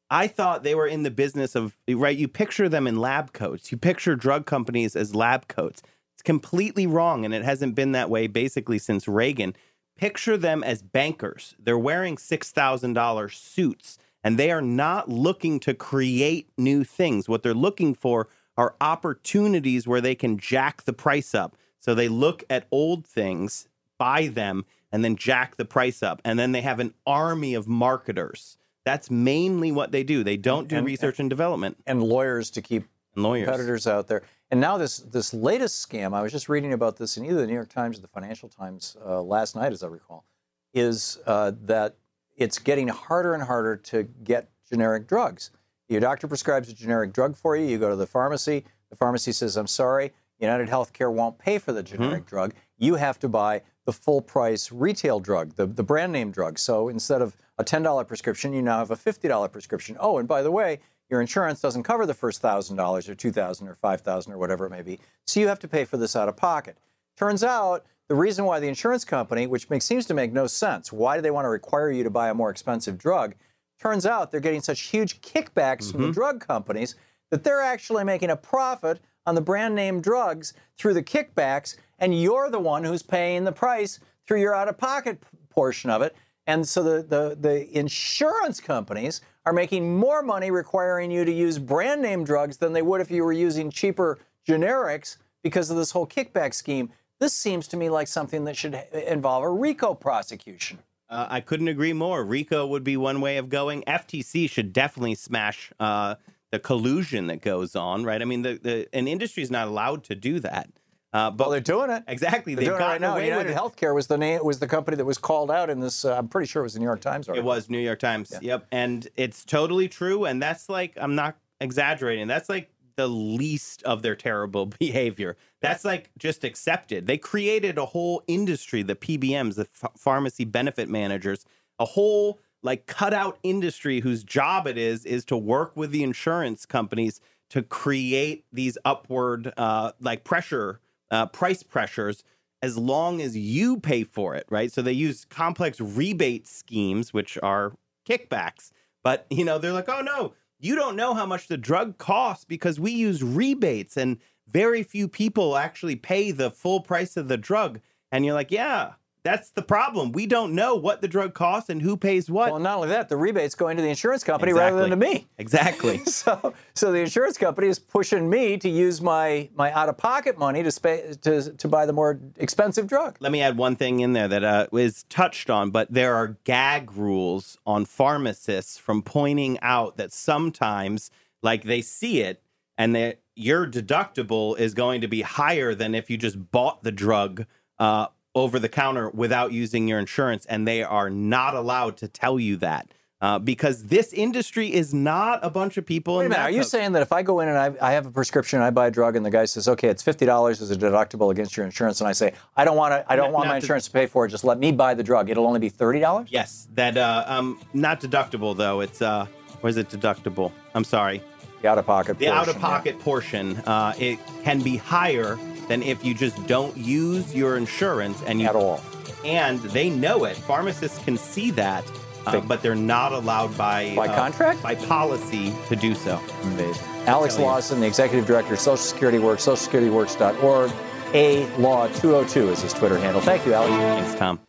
I thought they were in the business of right. You picture them in lab coats. You picture drug companies as lab coats. It's completely wrong, and it hasn't been that way basically since Reagan picture them as bankers. They're wearing $6,000 suits and they are not looking to create new things. What they're looking for are opportunities where they can jack the price up. So they look at old things, buy them, and then jack the price up. And then they have an army of marketers. That's mainly what they do. They don't do and, research and development. And lawyers to keep lawyers. competitors out there. And now this this latest scam, I was just reading about this in either the New York Times or the Financial Times uh, last night, as I recall, is uh, that it's getting harder and harder to get generic drugs. Your doctor prescribes a generic drug for you. You go to the pharmacy. The pharmacy says, "I'm sorry, United Healthcare won't pay for the mm-hmm. generic mm-hmm. drug. You have to buy the full price retail drug, the, the brand name drug. So instead of a $10 prescription, you now have a $50 prescription. Oh, and by the way, your insurance doesn't cover the first thousand dollars or two thousand or five thousand or whatever it may be. So you have to pay for this out of pocket. Turns out the reason why the insurance company, which makes, seems to make no sense, why do they want to require you to buy a more expensive drug? Turns out they're getting such huge kickbacks mm-hmm. from the mm-hmm. drug companies that they're actually making a profit on the brand name drugs through the kickbacks, and you're the one who's paying the price through your out of pocket portion of it. And so the, the, the insurance companies are making more money requiring you to use brand name drugs than they would if you were using cheaper generics because of this whole kickback scheme. This seems to me like something that should involve a RICO prosecution. Uh, I couldn't agree more. RICO would be one way of going. FTC should definitely smash uh, the collusion that goes on, right? I mean, the, the an industry is not allowed to do that. Uh, but well, they're doing it exactly. They're They've it right away United with it. Healthcare was the name was the company that was called out in this. Uh, I'm pretty sure it was the New York Times. It Article. was New York Times. Yep. And it's totally true. And that's like, I'm not exaggerating. That's like the least of their terrible behavior. That's like just accepted. They created a whole industry, the PBMs, the ph- pharmacy benefit managers, a whole like cutout industry whose job it is is to work with the insurance companies to create these upward uh, like pressure uh, price pressures as long as you pay for it right? So they use complex rebate schemes which are kickbacks but you know they're like oh no you don't know how much the drug costs because we use rebates and very few people actually pay the full price of the drug. And you're like yeah that's the problem we don't know what the drug costs and who pays what Well, not only that, the rebate's going to the insurance company rather than to me. exactly So, so the insurance company is pushing me to use my my out of pocket money to pay to to buy the more expensive drug. Let me add one thing in there that uh, is touched on, but there are gag rules on pharmacists from pointing out that sometimes, like they see it, and that your deductible is going to be higher than if you just bought the drug uh, over the counter without using your insurance, and they are not allowed to tell you that. Uh, because this industry is not a bunch of people. Wait a minute, are you saying that if I go in and I, I have a prescription, I buy a drug, and the guy says, "Okay, it's fifty dollars as a deductible against your insurance," and I say, "I don't want to, I don't Not- want not my insurance to pay for it. Just let me buy the drug. It'll only be thirty dollars." Yes, that uh, um, not deductible though. It's uh, where's it deductible? I'm sorry. The out of pocket. The out of pocket portion. Uh, it can be higher than if you just don't use your insurance and you at all. And they know it. Pharmacists can see that, uh, but they're not allowed by By uh, contract? by policy to do so. Amazing. Alex Tell you. Lawson, the executive director of Social Security Works, socialsecurityworks.org. A Law 202 is his Twitter handle. Thank you, Alex. Thanks, Thom.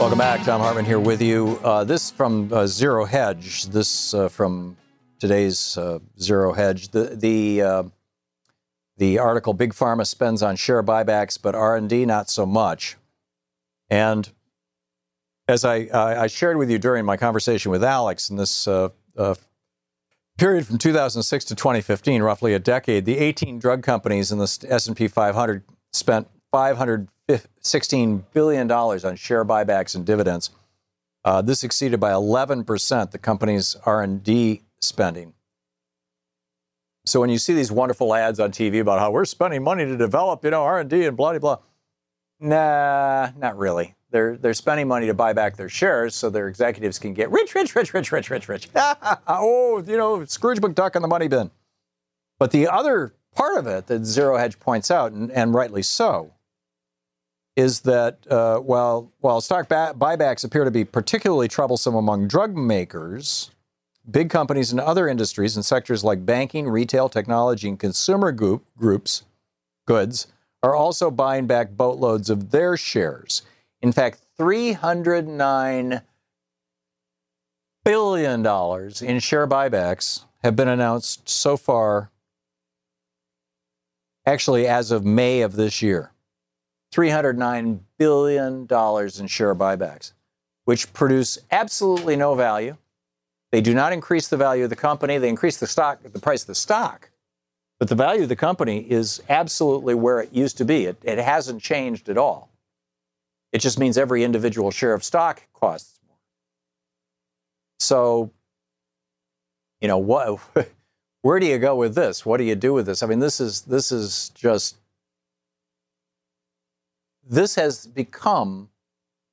Welcome back. Thom Hartmann here with you. Uh, this from uh, Zero Hedge. This uh, from today's uh, Zero Hedge. The the uh, the article: Big Pharma spends on share buybacks, but R and D not so much. And as I, I I shared with you during my conversation with Alex in this uh, uh, period from 2006 to 2015, roughly a decade, the 18 drug companies in the S&P 500 spent 516 billion dollars on share buybacks and dividends. Uh, this exceeded by 11 percent the company's R&D spending. So when you see these wonderful ads on TV about how we're spending money to develop, you know, R&D and blah blah blah, nah, not really. They're they're spending money to buy back their shares so their executives can get rich, rich, rich, rich, rich, rich, rich. oh, you know, Scrooge McDuck in the money bin. But the other part of it that Zero Hedge points out, and, and rightly so, is that uh, while while stock ba- buybacks appear to be particularly troublesome among drug makers, big companies in other industries and sectors like banking, retail, technology, and consumer group, groups, goods, are also buying back boatloads of their shares. In fact, $309 billion in share buybacks have been announced so far, actually, as of May of this year. $309 billion in share buybacks, which produce absolutely no value. They do not increase the value of the company. They increase the stock, the price of the stock. But the value of the company is absolutely where it used to be. It, it hasn't changed at all. It just means every individual share of stock costs more. So, you know, what, where do you go with this? What do you do with this? I mean, this is this is just this has become,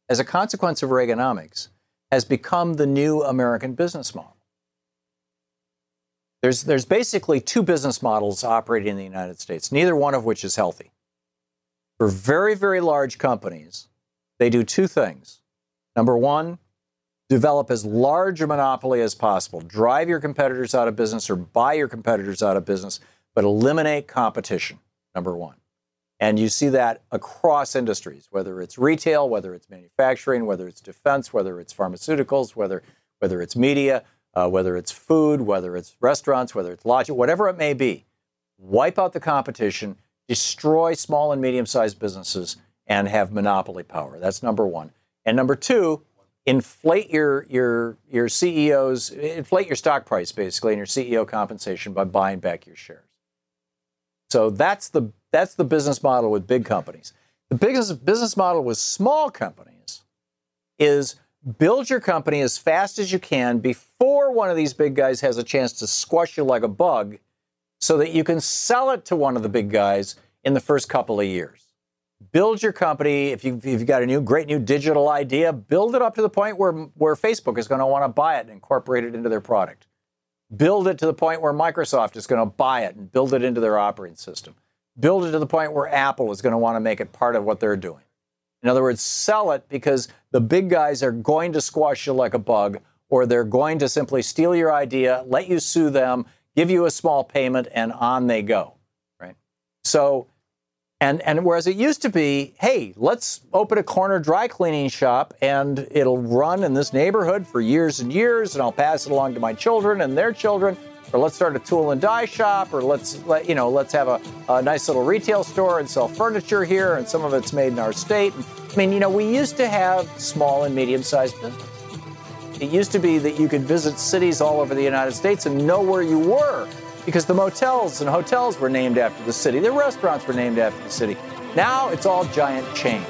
as a consequence of Reaganomics, has become the new American business model. There's, there's basically two business models operating in the United States, neither one of which is healthy. For very, very large companies, they do two things. Number one, develop as large a monopoly as possible, drive your competitors out of business or buy your competitors out of business, but eliminate competition, number one. And you see that across industries, whether it's retail, whether it's manufacturing, whether it's defense, whether it's pharmaceuticals, whether, whether it's media, uh, whether it's food, whether it's restaurants, whether it's lodging, whatever it may be. Wipe out the competition, destroy small and medium sized businesses, and have monopoly power. That's number one. And number two, inflate your, your, your CEOs, inflate your stock price basically and your CEO compensation by buying back your shares. So that's the that's the business model with big companies. The biggest business model with small companies is build your company as fast as you can before one of these big guys has a chance to squash you like a bug so that you can sell it to one of the big guys in the first couple of years. Build your company. If, you, if you've got a new, great new digital idea, build it up to the point where, where Facebook is going to want to buy it and incorporate it into their product. Build it to the point where Microsoft is going to buy it and build it into their operating system. Build it to the point where Apple is going to want to make it part of what they're doing. In other words, sell it because the big guys are going to squash you like a bug, or they're going to simply steal your idea, let you sue them, give you a small payment, and on they go. Right? So and, and whereas it used to be, hey, let's open a corner dry cleaning shop and it'll run in this neighborhood for years and years, and I'll pass it along to my children and their children. Or let's start a tool and die shop, or let's let you know, let's have a, a nice little retail store and sell furniture here, and some of it's made in our state. I mean, you know, we used to have small and medium-sized business. It used to be that you could visit cities all over the United States and know where you were because the motels and hotels were named after the city, the restaurants were named after the city. Now it's all giant chain.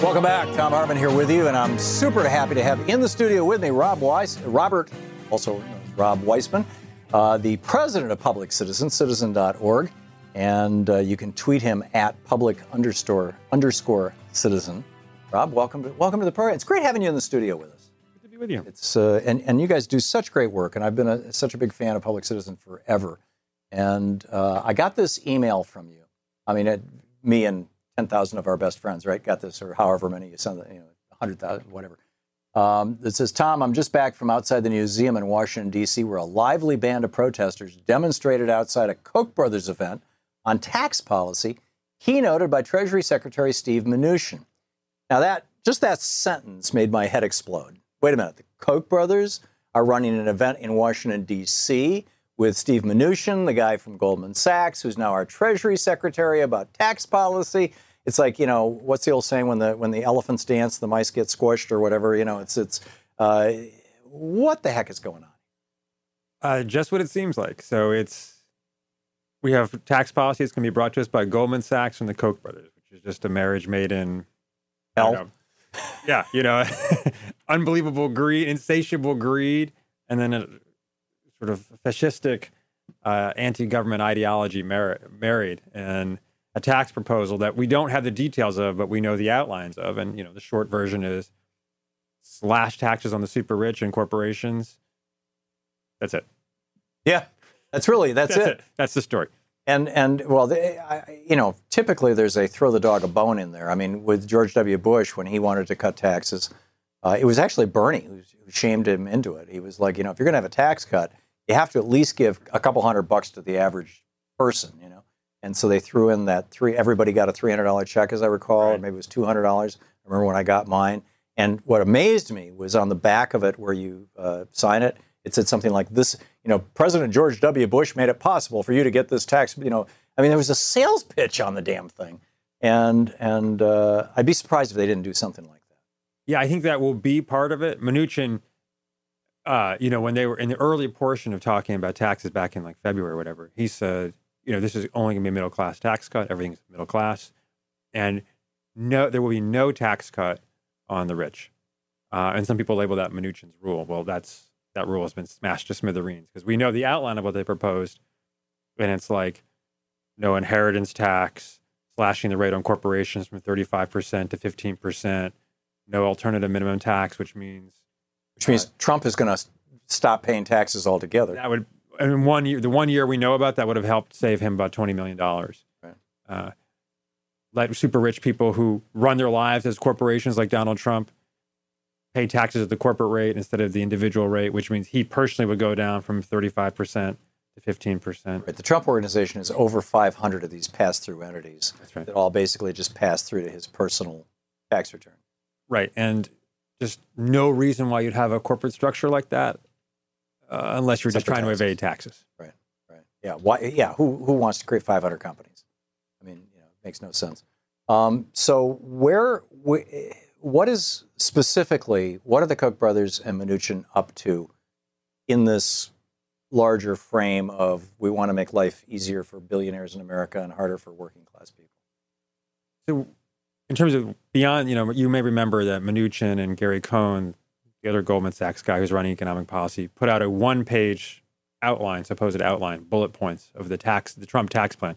Welcome back. Thom Hartmann here with you, and I'm super happy to have in the studio with me Rob Weiss, Robert, also Rob Weissman, uh, the president of Public Citizen, citizen.org, and uh, you can tweet him at public underscore underscore citizen. Rob, welcome to welcome to the program. It's great having you in the studio with us Good to be with you. It's uh, and and you guys do such great work, and I've been a, such a big fan of Public Citizen forever. And uh, I got this email from you. I mean, it, me and ten thousand of our best friends, right? Got this, or however many you send, you know, hundred thousand, whatever. Um, it says, Thom, I'm just back from outside the museum in Washington, D.C., where a lively band of protesters demonstrated outside a Koch brothers event on tax policy, keynoted by Treasury Secretary Steve Mnuchin. Now, that just that sentence made my head explode wait a minute, the Koch brothers are running an event in Washington, D.C. with Steve Mnuchin, the guy from Goldman Sachs, who's now our Treasury Secretary about tax policy. It's like, you know, what's the old saying when the when the elephants dance, the mice get squished or whatever, you know, it's it's uh, what the heck is going on? Uh, just what it seems like. So it's we have tax policy that's going to be brought to us by Goldman Sachs and the Koch brothers, which is just a marriage made in hell yeah, you know, unbelievable greed, insatiable greed, and then a sort of fascistic uh, anti-government ideology mar- married, and a tax proposal that we don't have the details of, but we know the outlines of. And you know, the short version is slash taxes on the super rich and corporations. That's it. Yeah, that's really that's, that's it. it. That's the story. And and well, they, I, you know, typically there's a throw the dog a bone in there. I mean, with George W. Bush when he wanted to cut taxes, uh, it was actually Bernie who, who shamed him into it. He was like, you know, if you're going to have a tax cut, you have to at least give a couple hundred bucks to the average person, you know. And so they threw in that three. Everybody got a three hundred dollar check, as I recall, right. or maybe it was two hundred dollars. I remember when I got mine. And what amazed me was on the back of it, where you uh, sign it, it said something like this, you know, President George W. Bush made it possible for you to get this tax, you know, I mean, there was a sales pitch on the damn thing. And, and uh, I'd be surprised if they didn't do something like that. Yeah, I think that will be part of it. Mnuchin, uh, you know, when they were in the early portion of talking about taxes back in like February or whatever, he said, you know, this is only going to be a middle class tax cut. Everything's middle class. And no, there will be no tax cut on the rich. Uh, and some people label that Mnuchin's rule. Well, that's that rule has been smashed to smithereens because we know the outline of what they proposed, and it's like no inheritance tax, slashing the rate on corporations from 35% to 15%, no alternative minimum tax, which means which means uh, Trump is going to stop paying taxes altogether. That would, in one year, the one year we know about that would have helped save him about $20 million. Right. Uh, let super rich people who run their lives as corporations like Donald Trump pay taxes at the corporate rate instead of the individual rate, which means he personally would go down from 35% to 15%. Right. The Trump organization is over 500 of these pass through entities right. that all basically just pass through to his personal tax return. Right. And just no reason why you'd have a corporate structure like that uh, unless you're just trying taxes. to evade taxes. Right. Right. Yeah. Why, yeah. Who, who wants to create 500 companies? I mean, you know, it makes no sense. Um, so where, what is specifically what are the Koch brothers and Mnuchin up to in this larger frame of we want to make life easier for billionaires in America and harder for working class people. So, in terms of beyond, you know, you may remember that Mnuchin and Gary Cohn, the other Goldman Sachs guy who's running economic policy, put out a one-page outline, supposed outline, bullet points of the tax, the Trump tax plan.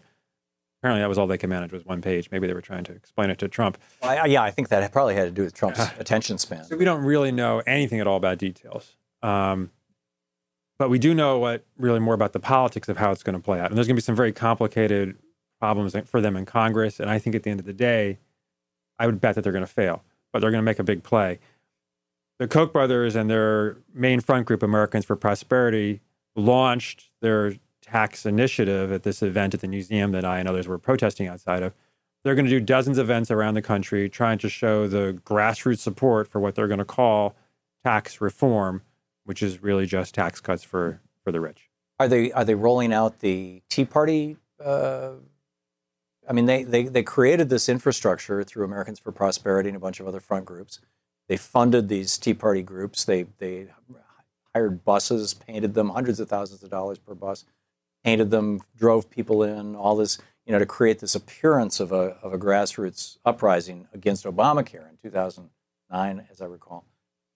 Apparently, that was all they could manage was one page. Maybe they were trying to explain it to Trump. Well, I, yeah, I think that probably had to do with Trump's attention span. So we don't really know anything at all about details. Um, but we do know what really more about the politics of how it's going to play out. And there's going to be some very complicated problems for them in Congress. And I think at the end of the day, I would bet that they're going to fail, but they're going to make a big play. The Koch brothers and their main front group, Americans for Prosperity, launched their tax initiative at this event at the museum that I and others were protesting outside of. They're going to do dozens of events around the country trying to show the grassroots support for what they're going to call tax reform, which is really just tax cuts for, for the rich. Are they are they rolling out the Tea Party? Uh, I mean, they, they they created this infrastructure through Americans for Prosperity and a bunch of other front groups. They funded these Tea Party groups. They they hired buses, painted them hundreds of thousands of dollars per bus, painted them, drove people in, all this, you know, to create this appearance of a, of a grassroots uprising against Obamacare in 2009, as I recall,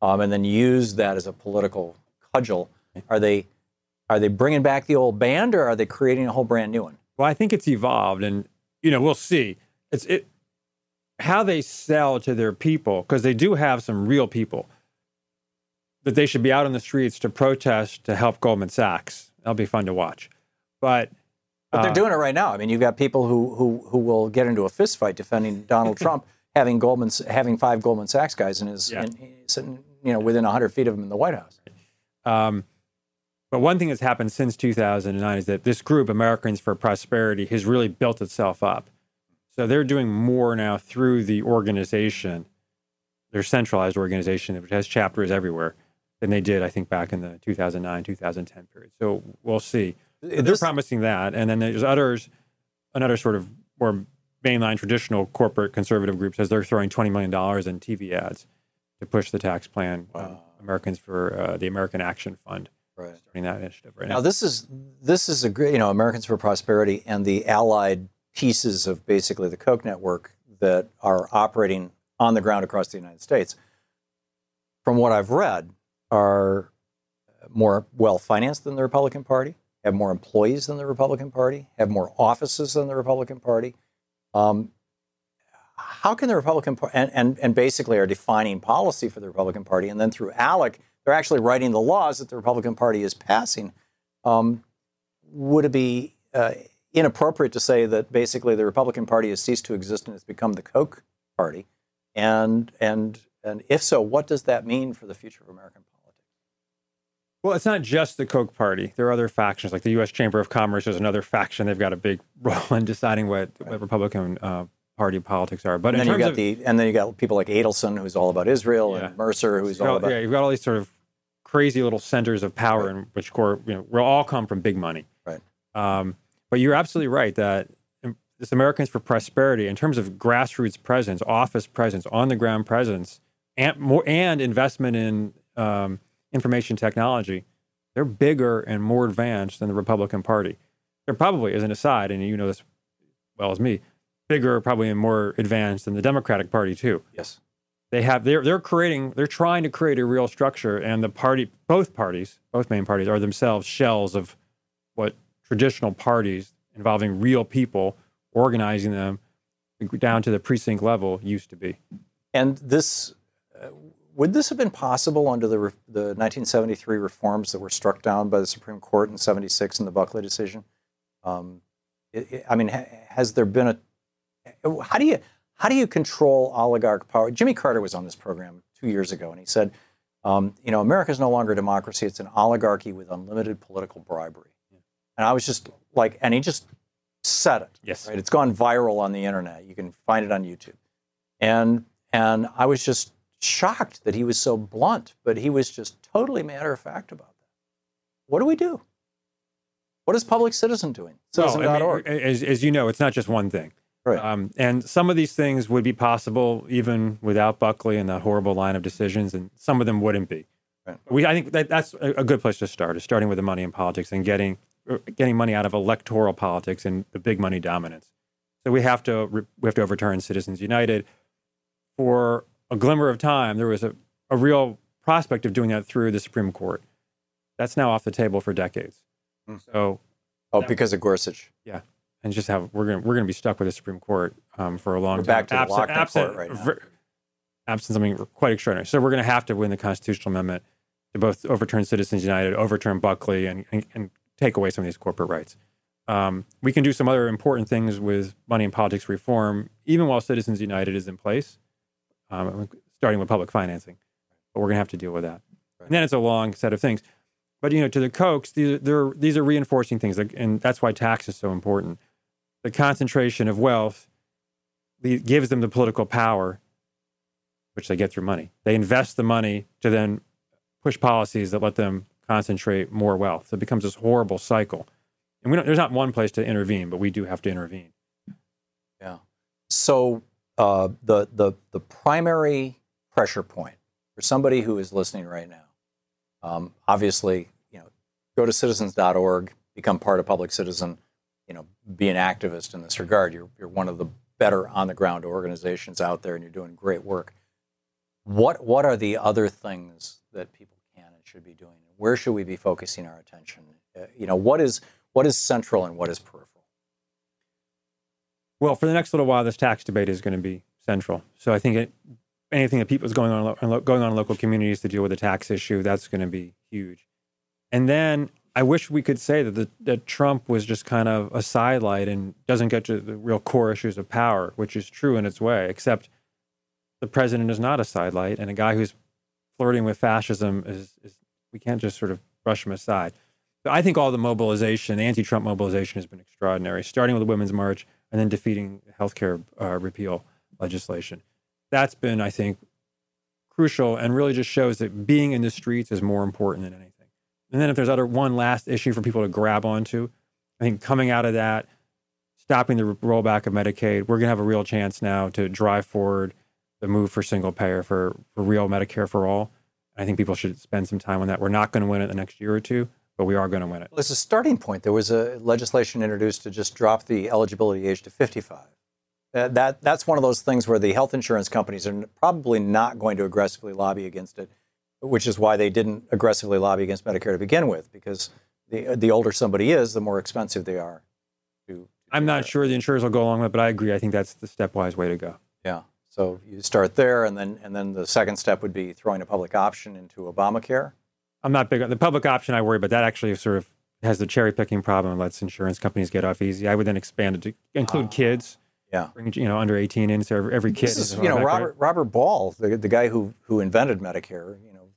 um, and then used that as a political cudgel. Are they, are they bringing back the old band, or are they creating a whole brand new one? Well, I think it's evolved, and you know, we'll see. It's it how they sell to their people because they do have some real people that they should be out on the streets to protest to help Goldman Sachs. That'll be fun to watch. But but they're uh, doing it right now. I mean, you've got people who who who will get into a fist fight defending Donald Trump, having Goldman having five Goldman Sachs guys in his Yeah. in, sitting you know within hundred feet of him in the White House. Um, but one thing that's happened since 2009 is that this group, Americans for Prosperity, has really built itself up. So they're doing more now through the organization, their centralized organization, which has chapters everywhere, than they did, I think, back in the 2009, 2010 period. So we'll see. But they're promising that. And then there's others, another sort of more mainline traditional corporate conservative group says they're throwing $20 million in TV ads to push the tax plan. um, Americans for uh, the American Action Fund. Right. Starting that initiative right Now now. this is this is a great you know Americans for Prosperity and the allied pieces of basically the Koch network that are operating on the ground across the United States. From what I've read, are more well financed than the Republican Party, have more employees than the Republican Party, have more offices than the Republican Party. Um, how can the Republican Party and, and, and basically are defining policy for the Republican Party, and then through ALEC, they're actually writing the laws that the Republican Party is passing. Um, would it be uh, inappropriate to say that basically the Republican Party has ceased to exist and has become the Koch party? And and and if so, what does that mean for the future of American politics? Well, it's not just the Koch party. There are other factions, like the U.S. Chamber of Commerce is another faction. They've got a big role in deciding what, what Republican uh, Party politics are. But and then you got of, the and then you got people like Adelson, who's all about Israel, and Mercer, who's You've all about yeah, you've got all these sort of crazy little centers of power in which core, you know, will all come from big money. Right. Um, but you're absolutely right that this Americans for Prosperity, in terms of grassroots presence, office presence, on the ground presence, and more and investment in um, information technology, they're bigger and more advanced than the Republican Party. They're probably, as an aside, and you know this well as me, bigger probably and more advanced than the Democratic Party too. Yes. They have they're they're creating they're trying to create a real structure and the party both parties, both main parties are themselves shells of what traditional parties involving real people organizing them down to the precinct level used to be. And this uh, would this have been possible under the re- the 1973 reforms that were struck down by the Supreme Court in '76 in the Buckley decision? Um, it- it- I mean, ha- has there been a how do you how do you control oligarch power? Jimmy Carter was on this program two years ago, and he said, um, you know, America is no longer a democracy; it's an oligarchy with unlimited political bribery. And I was just like, and he just said it. Yes. Right? It's gone viral on the internet. You can find it on YouTube. And and I was just shocked that he was so blunt, but he was just totally matter of fact about that. What do we do? What is Public Citizen doing? Well, I mean, Citizen.org. as, as you know, it's not just one thing. Right. Um, and some of these things would be possible even without Buckley and that horrible line of decisions, and some of them wouldn't be. Right. We, I think that that's a, a good place to start. Is starting with the money in politics and getting getting money out of electoral politics and the big money dominance. So we have to we have to overturn Citizens United. For a glimmer of time, there was a, a real prospect of doing that through the Supreme Court. That's now off the table for decades. So, oh, because of Gorsuch. Yeah, and just have we're gonna we're gonna be stuck with the Supreme Court um, for a long We're time. back to the Absent- lockdown absent- court right now. absent something quite extraordinary. So we're going to have to win the constitutional amendment to both overturn Citizens United, overturn Buckley, and, and, and take away some of these corporate rights. Um, we can do some other important things with money and politics reform, even while Citizens United is in place, um, starting with public financing. But we're going to have to deal with that. And then it's a long set of things. But you know, to the Kochs, these are, these are reinforcing things, and that's why tax is so important. The concentration of wealth gives them the political power, which they get through money. They invest the money to then push policies that let them concentrate more wealth. So it becomes this horrible cycle. And we don't, there's not one place to intervene, but we do have to intervene. Yeah. So uh, the the the primary pressure point for somebody who is listening right now, um, obviously, you know, go to citizens.org, become part of Public Citizen, you know, be an activist in this regard. You're you're one of the better on the ground organizations out there, and you're doing great work. What what are the other things that people can and should be doing? Where should we be focusing our attention? Uh, you know, what is what is central and what is peripheral? Well, for the next little while, this tax debate is going to be central. So I think it, anything that people is going on going on in local communities to deal with the tax issue, that's going to be huge. And then I wish we could say that the, that Trump was just kind of a sidelight and doesn't get to the real core issues of power, which is true in its way. Except the president is not a sidelight, and a guy who's flirting with fascism is, is we can't just sort of brush them aside. But I think all the mobilization, anti-Trump mobilization, has been extraordinary, starting with the Women's March and then defeating healthcare uh, repeal legislation. That's been, I think, crucial and really just shows that being in the streets is more important than anything. And then if there's other one last issue for people to grab onto, I think coming out of that, stopping the rollback of Medicaid, we're going to have a real chance now to drive forward the move for single payer for, for real Medicare for all. I think people should spend some time on that. We're not going to win it the next year or two, but we are going to win it. Well, as a starting point, there was a legislation introduced to just drop the eligibility age to 55. Uh, that that's one of those things where the health insurance companies are probably not going to aggressively lobby against it, which is why they didn't aggressively lobby against Medicare to begin with, because the the older somebody is, the more expensive they are. I'm not sure the insurers will go along with it, but I agree. I think that's the stepwise way to go. Yeah. So you start there, and then and then the second step would be throwing a public option into Obamacare. I'm not big on the public option. I worry, but that actually sort of has the cherry picking problem and lets insurance companies get off easy. I would then expand it to include ah, kids. Yeah. Bring, you know, under 18 in, so every, kid This is, is you know? Robert Robert Ball, the, the guy who who invented Medicare, you know,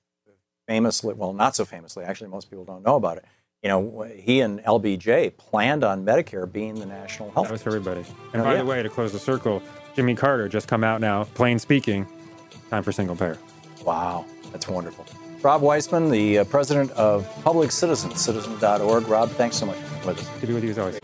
famously, well, not so famously, actually, most people don't know about it. You know, he and LBJ planned on Medicare being the national health. That was for everybody. And oh, by Yeah. the way, to close the circle, Jimmy Carter just come out now, plain speaking, time for single payer. Wow, that's wonderful. Rob Weissman, the uh, president of Public Citizen, citizen.org. Rob, thanks so much for with us. To be with you as always.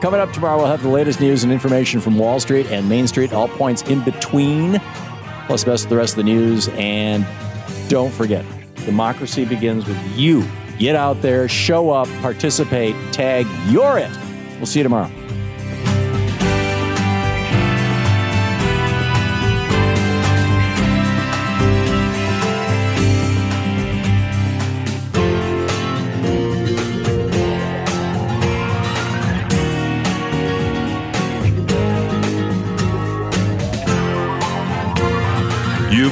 Coming up tomorrow, we'll have the latest news and information from Wall Street and Main Street, all points in between, plus the best of the rest of the news. And don't forget, democracy begins with you. Get out there, show up, participate, tag, you're it. We'll see you tomorrow.